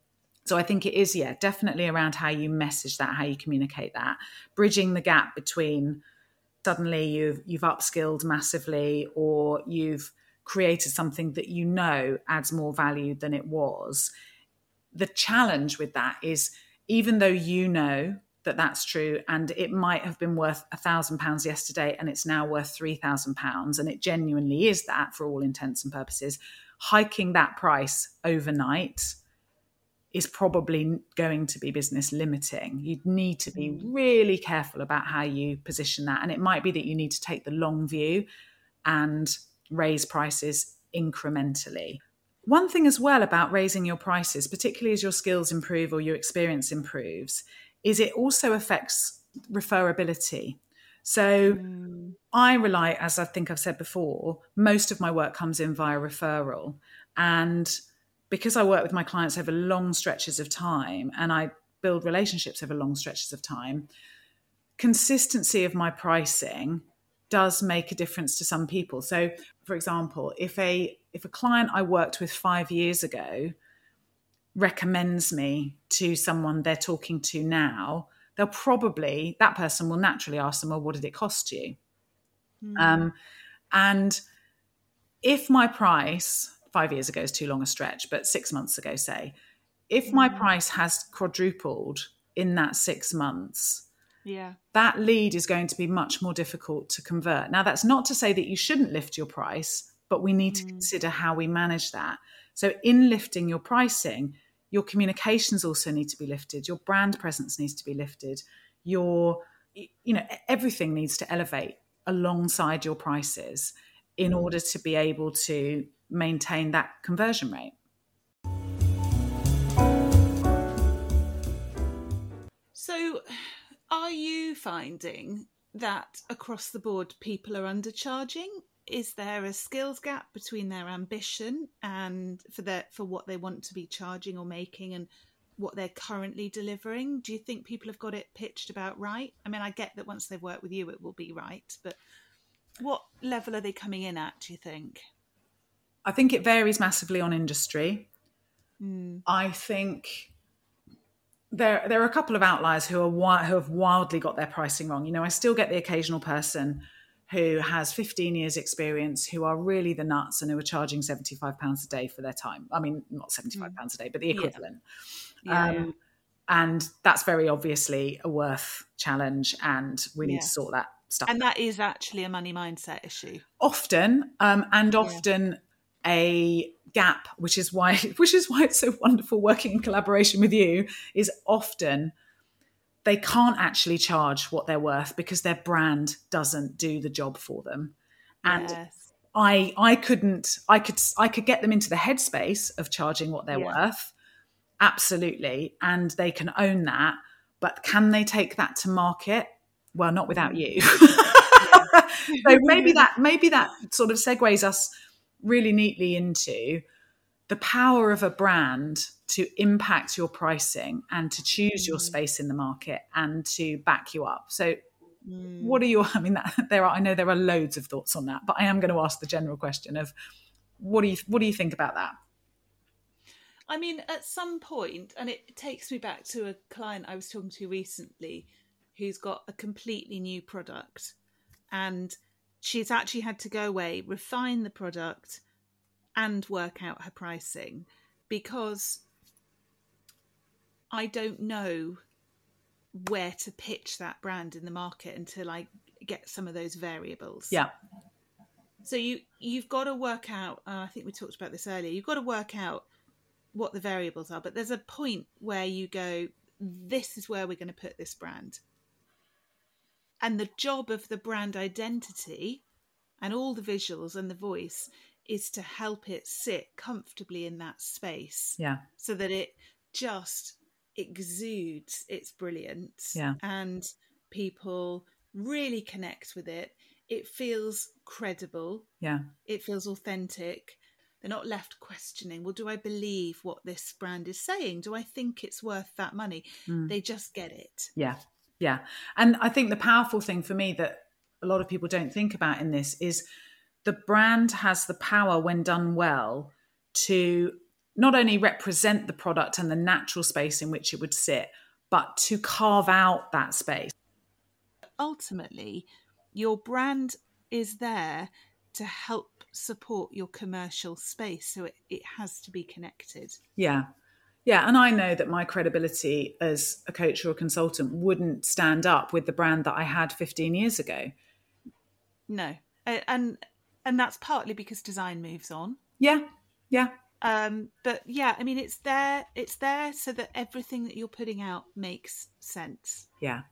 So I think it is, yeah, definitely around how you message that, how you communicate that, bridging the gap between suddenly you've you've upskilled massively or you've created something that you know adds more value than it was. The challenge with that is even though you know that that's true and it might have been worth a thousand pounds yesterday and it's now worth three thousand pounds and it genuinely is that for all intents and purposes hiking that price overnight is probably going to be business limiting. You'd need to be mm. really careful about how you position that. And it might be that you need to take the long view and raise prices incrementally. One thing as well about raising your prices, particularly as your skills improve or your experience improves, is it also affects referability. So mm. I rely, as I think I've said before, most of my work comes in via referral. And because I work with my clients over long stretches of time and I build relationships over long stretches of time, consistency of my pricing does make a difference to some people. So, for example, if a if a client I worked with 5 years ago recommends me to someone they're talking to now, they'll probably that person will naturally ask them, "Well, what did it cost you?" Mm. Um, and if my price five years ago is too long a stretch, but six months ago, say, if my mm. price has quadrupled in that six months, Yeah. that lead is going to be much more difficult to convert. Now, that's not to say that you shouldn't lift your price, but we need to mm. consider how we manage that. So, in lifting your pricing, your communications also need to be lifted, your brand presence needs to be lifted, your, you know, everything needs to elevate alongside your prices in mm. order to be able to maintain that conversion rate. So, are you finding that across the board people are undercharging? Is there a skills gap between their ambition and for their for what they want to be charging or making and what they're currently delivering? Do you think people have got it pitched about right? I mean, I get that once they've worked with you, it will be right, but what level are they coming in at? Do you think? I think it varies massively on industry. Mm. I think there there are a couple of outliers who are who have wildly got their pricing wrong. You know, I still get the occasional person who has 15 years experience who are really the nuts and who are charging 75 pounds a day for their time. I mean, not 75 pounds a day, but the equivalent. Yeah, um, yeah. And that's very obviously a worth challenge, and we need to sort that stuff And that is actually a money mindset issue. often um, and often a gap which is why [laughs] which is why it's so wonderful working in collaboration with you is often they can't actually charge what they're worth because their brand doesn't do the job for them and yes. i i couldn't i could i could get them into the headspace of charging what they're Yeah. worth absolutely and they can own that but can they take that to market well not without mm. you [laughs] so [laughs] maybe that maybe that sort of segues us really neatly into the power of a brand to impact your pricing and to choose your space in the market and to back you up so Mm. what are your [laughs] i mean that, [laughs] there are i know there are loads of thoughts on that but i am going to ask the general question of what do you what do you think about that I mean, at some point, and it takes me back to a client I was talking to recently who's got a completely new product. And she's actually had to go away, refine the product, and work out her pricing because I don't know where to pitch that brand in the market until I get some of those variables. yeah So you you've got to work out. Uh, I think we talked about this earlier. You've got to work out what the variables are, but there's a point where you go, "This is where we're going to put this brand." And the job of the brand identity and all the visuals and the voice is to help it sit comfortably in that space yeah. so that it just exudes its brilliance Yeah. and people really connect with it. It feels credible. Yeah. It feels authentic. They're not left questioning well do i believe what this brand is saying? Do i think it's worth that money? Mm. they just get it. Yeah, yeah. And I think the powerful thing for me that a lot of people don't think about in this is the brand has the power, when done well, to not only represent the product and the natural space in which it would sit, but to carve out that space. ultimately your brand is there to help support your commercial space so it, it has to be connected Yeah. Yeah. And I know that my credibility as a coach or a consultant wouldn't stand up with the brand that I had 15 years ago. No, and and that's partly because design moves on. Yeah. Yeah. Um, but yeah, I mean, it's there. It's there so that everything that you're putting out makes sense. Yeah.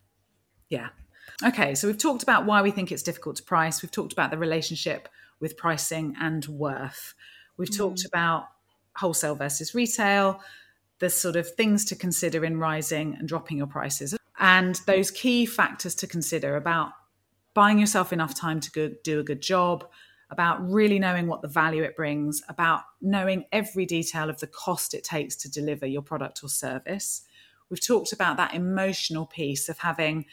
Yeah. Okay, so we've talked about why we think it's difficult to price. We've talked about the relationship with pricing and worth. We've talked about wholesale versus retail, the sort of things to consider in rising and dropping your prices, and those key factors to consider about buying yourself enough time to go, do a good job, about really knowing what the value it brings, about knowing every detail of the cost it takes to deliver your product or service. We've talked about that emotional piece of having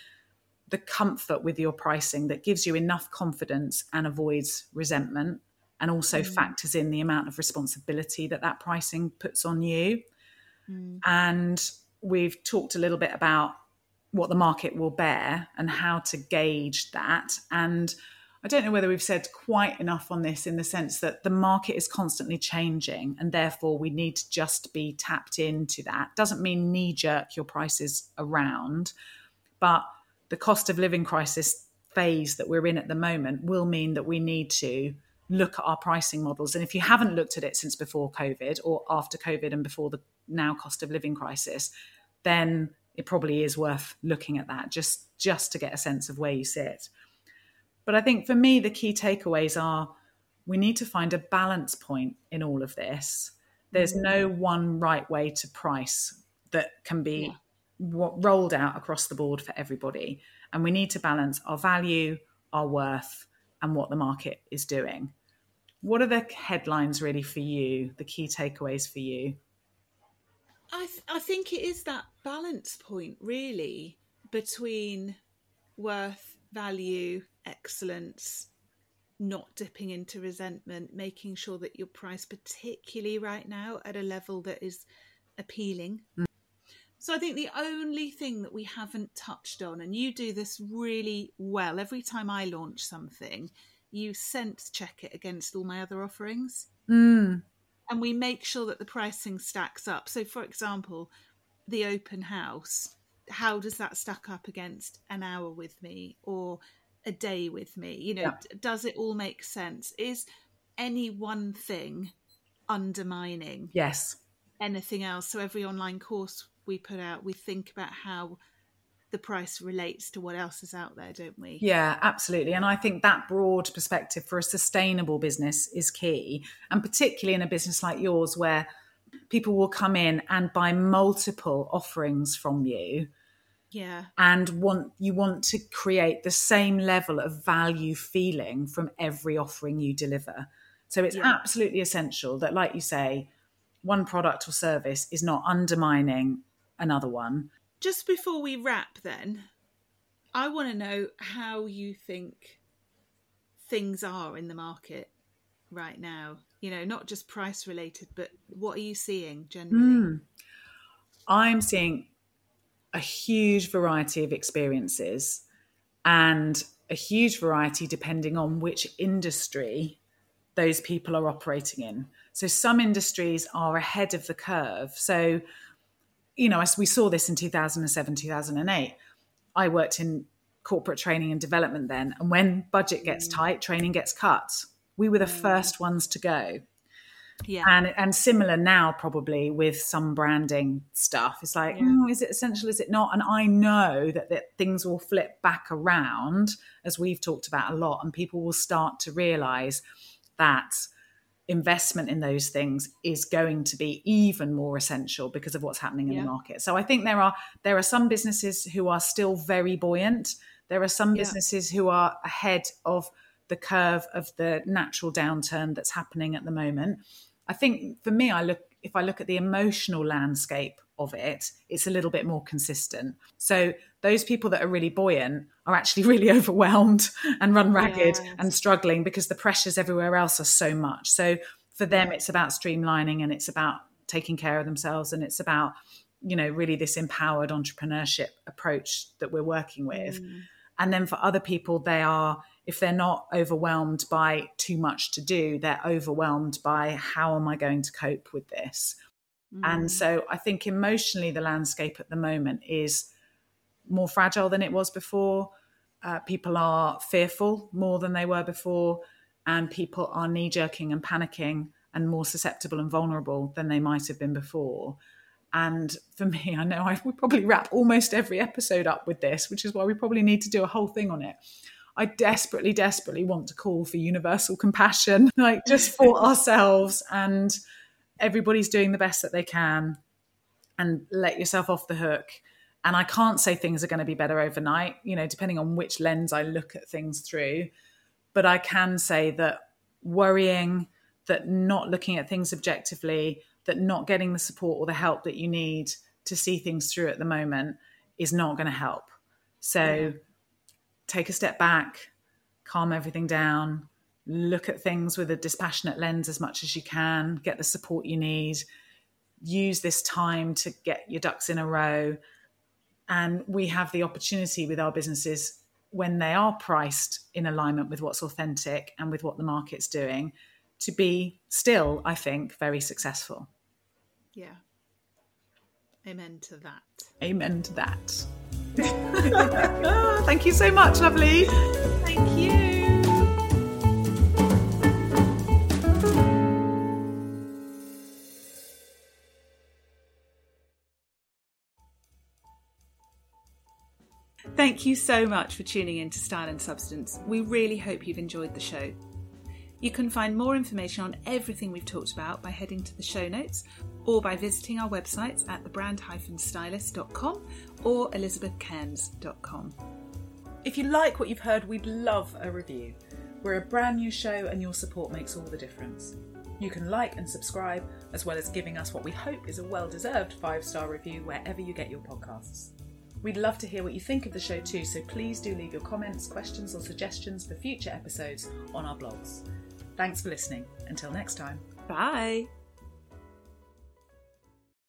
the comfort with your pricing that gives you enough confidence and avoids resentment and also mm. factors in the amount of responsibility that that pricing puts on you. Mm. And we've talked a little bit about what the market will bear and how to gauge that. And I don't know whether we've said quite enough on this in the sense that the market is constantly changing and therefore we need to just be tapped into that. Doesn't mean knee jerk your prices around, but the cost of living crisis phase that we're in at the moment will mean that we need to look at our pricing models. And if you haven't looked at it since before COVID or after COVID and before the now cost of living crisis, then it probably is worth looking at that just just to get a sense of where you sit. But I think for me, the key takeaways are we need to find a balance point in all of this. There's no mm. one right way to price that can be yeah. rolled out across the board for everybody. And we need to balance our value, our worth, and what the market is doing. What are the headlines really for you, the key takeaways for you? I, th- I think it is that balance point, really, between worth, value, excellence, not dipping into resentment, making sure that you're priced, particularly right now, at a level that is appealing. Mm. So I think the only thing that we haven't touched on, and you do this really well every time I launch something, you sense check it against all my other offerings. Mm. And we make sure that the pricing stacks up. So, for example, the open house, how does that stack up against an hour with me or a day with me? You know, yeah. does it all make sense? Is any one thing undermining yes anything else? So every online course we put out, we think about how the price relates to what else is out there, don't we? Yeah, absolutely. And I think that broad perspective for a sustainable business is key. And particularly in a business like yours, where people will come in and buy multiple offerings from you yeah and want you want to create the same level of value feeling from every offering you deliver so it's yeah. absolutely essential that like you say one product or service is not undermining another one just before we wrap then i want to know how you think things are in the market right now you know not just price related but what are you seeing generally mm. i'm seeing a huge variety of experiences and a huge variety depending on which industry those people are operating in. So some industries are ahead of the curve. So, you know, as we saw this in 2007, 2008, I worked in corporate training and development then. And when budget gets mm. tight, training gets cut. We were the mm. first ones to go yeah and and similar now probably with some branding stuff it's like yeah. mm, is it essential is it not and i know that, that things will flip back around as we've talked about a lot and people will start to realize that investment in those things is going to be even more essential because of what's happening in yeah. the market so i think there are there are some businesses who are still very buoyant there are some yeah. businesses who are ahead of the curve of the natural downturn that's happening at the moment I think for me, I look if I look at the emotional landscape of it, it's a little bit more consistent. So those people that are really buoyant are actually [laughs] really overwhelmed and run ragged yes. and struggling because the pressures everywhere else are so much. So for them, it's about streamlining and it's about taking care of themselves and it's about you know really this empowered entrepreneurship approach that we're working with. Mm. And then for other people, they are if they're not overwhelmed by too much to do, they're overwhelmed by how am I going to cope with this? Mm. And so I think emotionally, the landscape at the moment is more fragile than it was before. Uh, people are fearful more than they were before, and people are knee jerking and panicking and more susceptible and vulnerable than they might have been before. And for me, [laughs] I know I would probably wrap almost every episode up with this, which is why we probably need to do a whole thing on it. I desperately, desperately want to call for universal compassion, [laughs] like just for [laughs] ourselves and everybody's doing the best that they can and let yourself off the hook. And I can't say things are going to be better overnight, you know, depending on which lens I look at things through. But I can say that worrying, that not looking at things objectively, that not getting the support or the help that you need to see things through at the moment is not going to help. So, yeah take a step back, calm everything down, look at things with a dispassionate lens as much as you can, get the support you need, use this time to get your ducks in a row. And we have the opportunity with our businesses when they are priced in alignment with what's authentic and with what the market's doing, to be still, I think, very successful. Yeah. Amen to that. Amen to that. [laughs] Thank you so much, lovely. Thank you. Thank you so much for tuning in to Style and Substance. We really hope you've enjoyed the show. You can find more information on everything we've talked about by heading to the show notes or by visiting our websites at thebrand-stylist.com or elizabethcairns.com. If you like what you've heard, we'd love a review. We're a brand new show and your support makes all the difference. You can like and subscribe, as well as giving us what we hope is a well deserved five star review wherever you get your podcasts. We'd love to hear what you think of the show too, so please do leave your comments, questions, or suggestions for future episodes on our blogs. Thanks for listening. Until next time. Bye.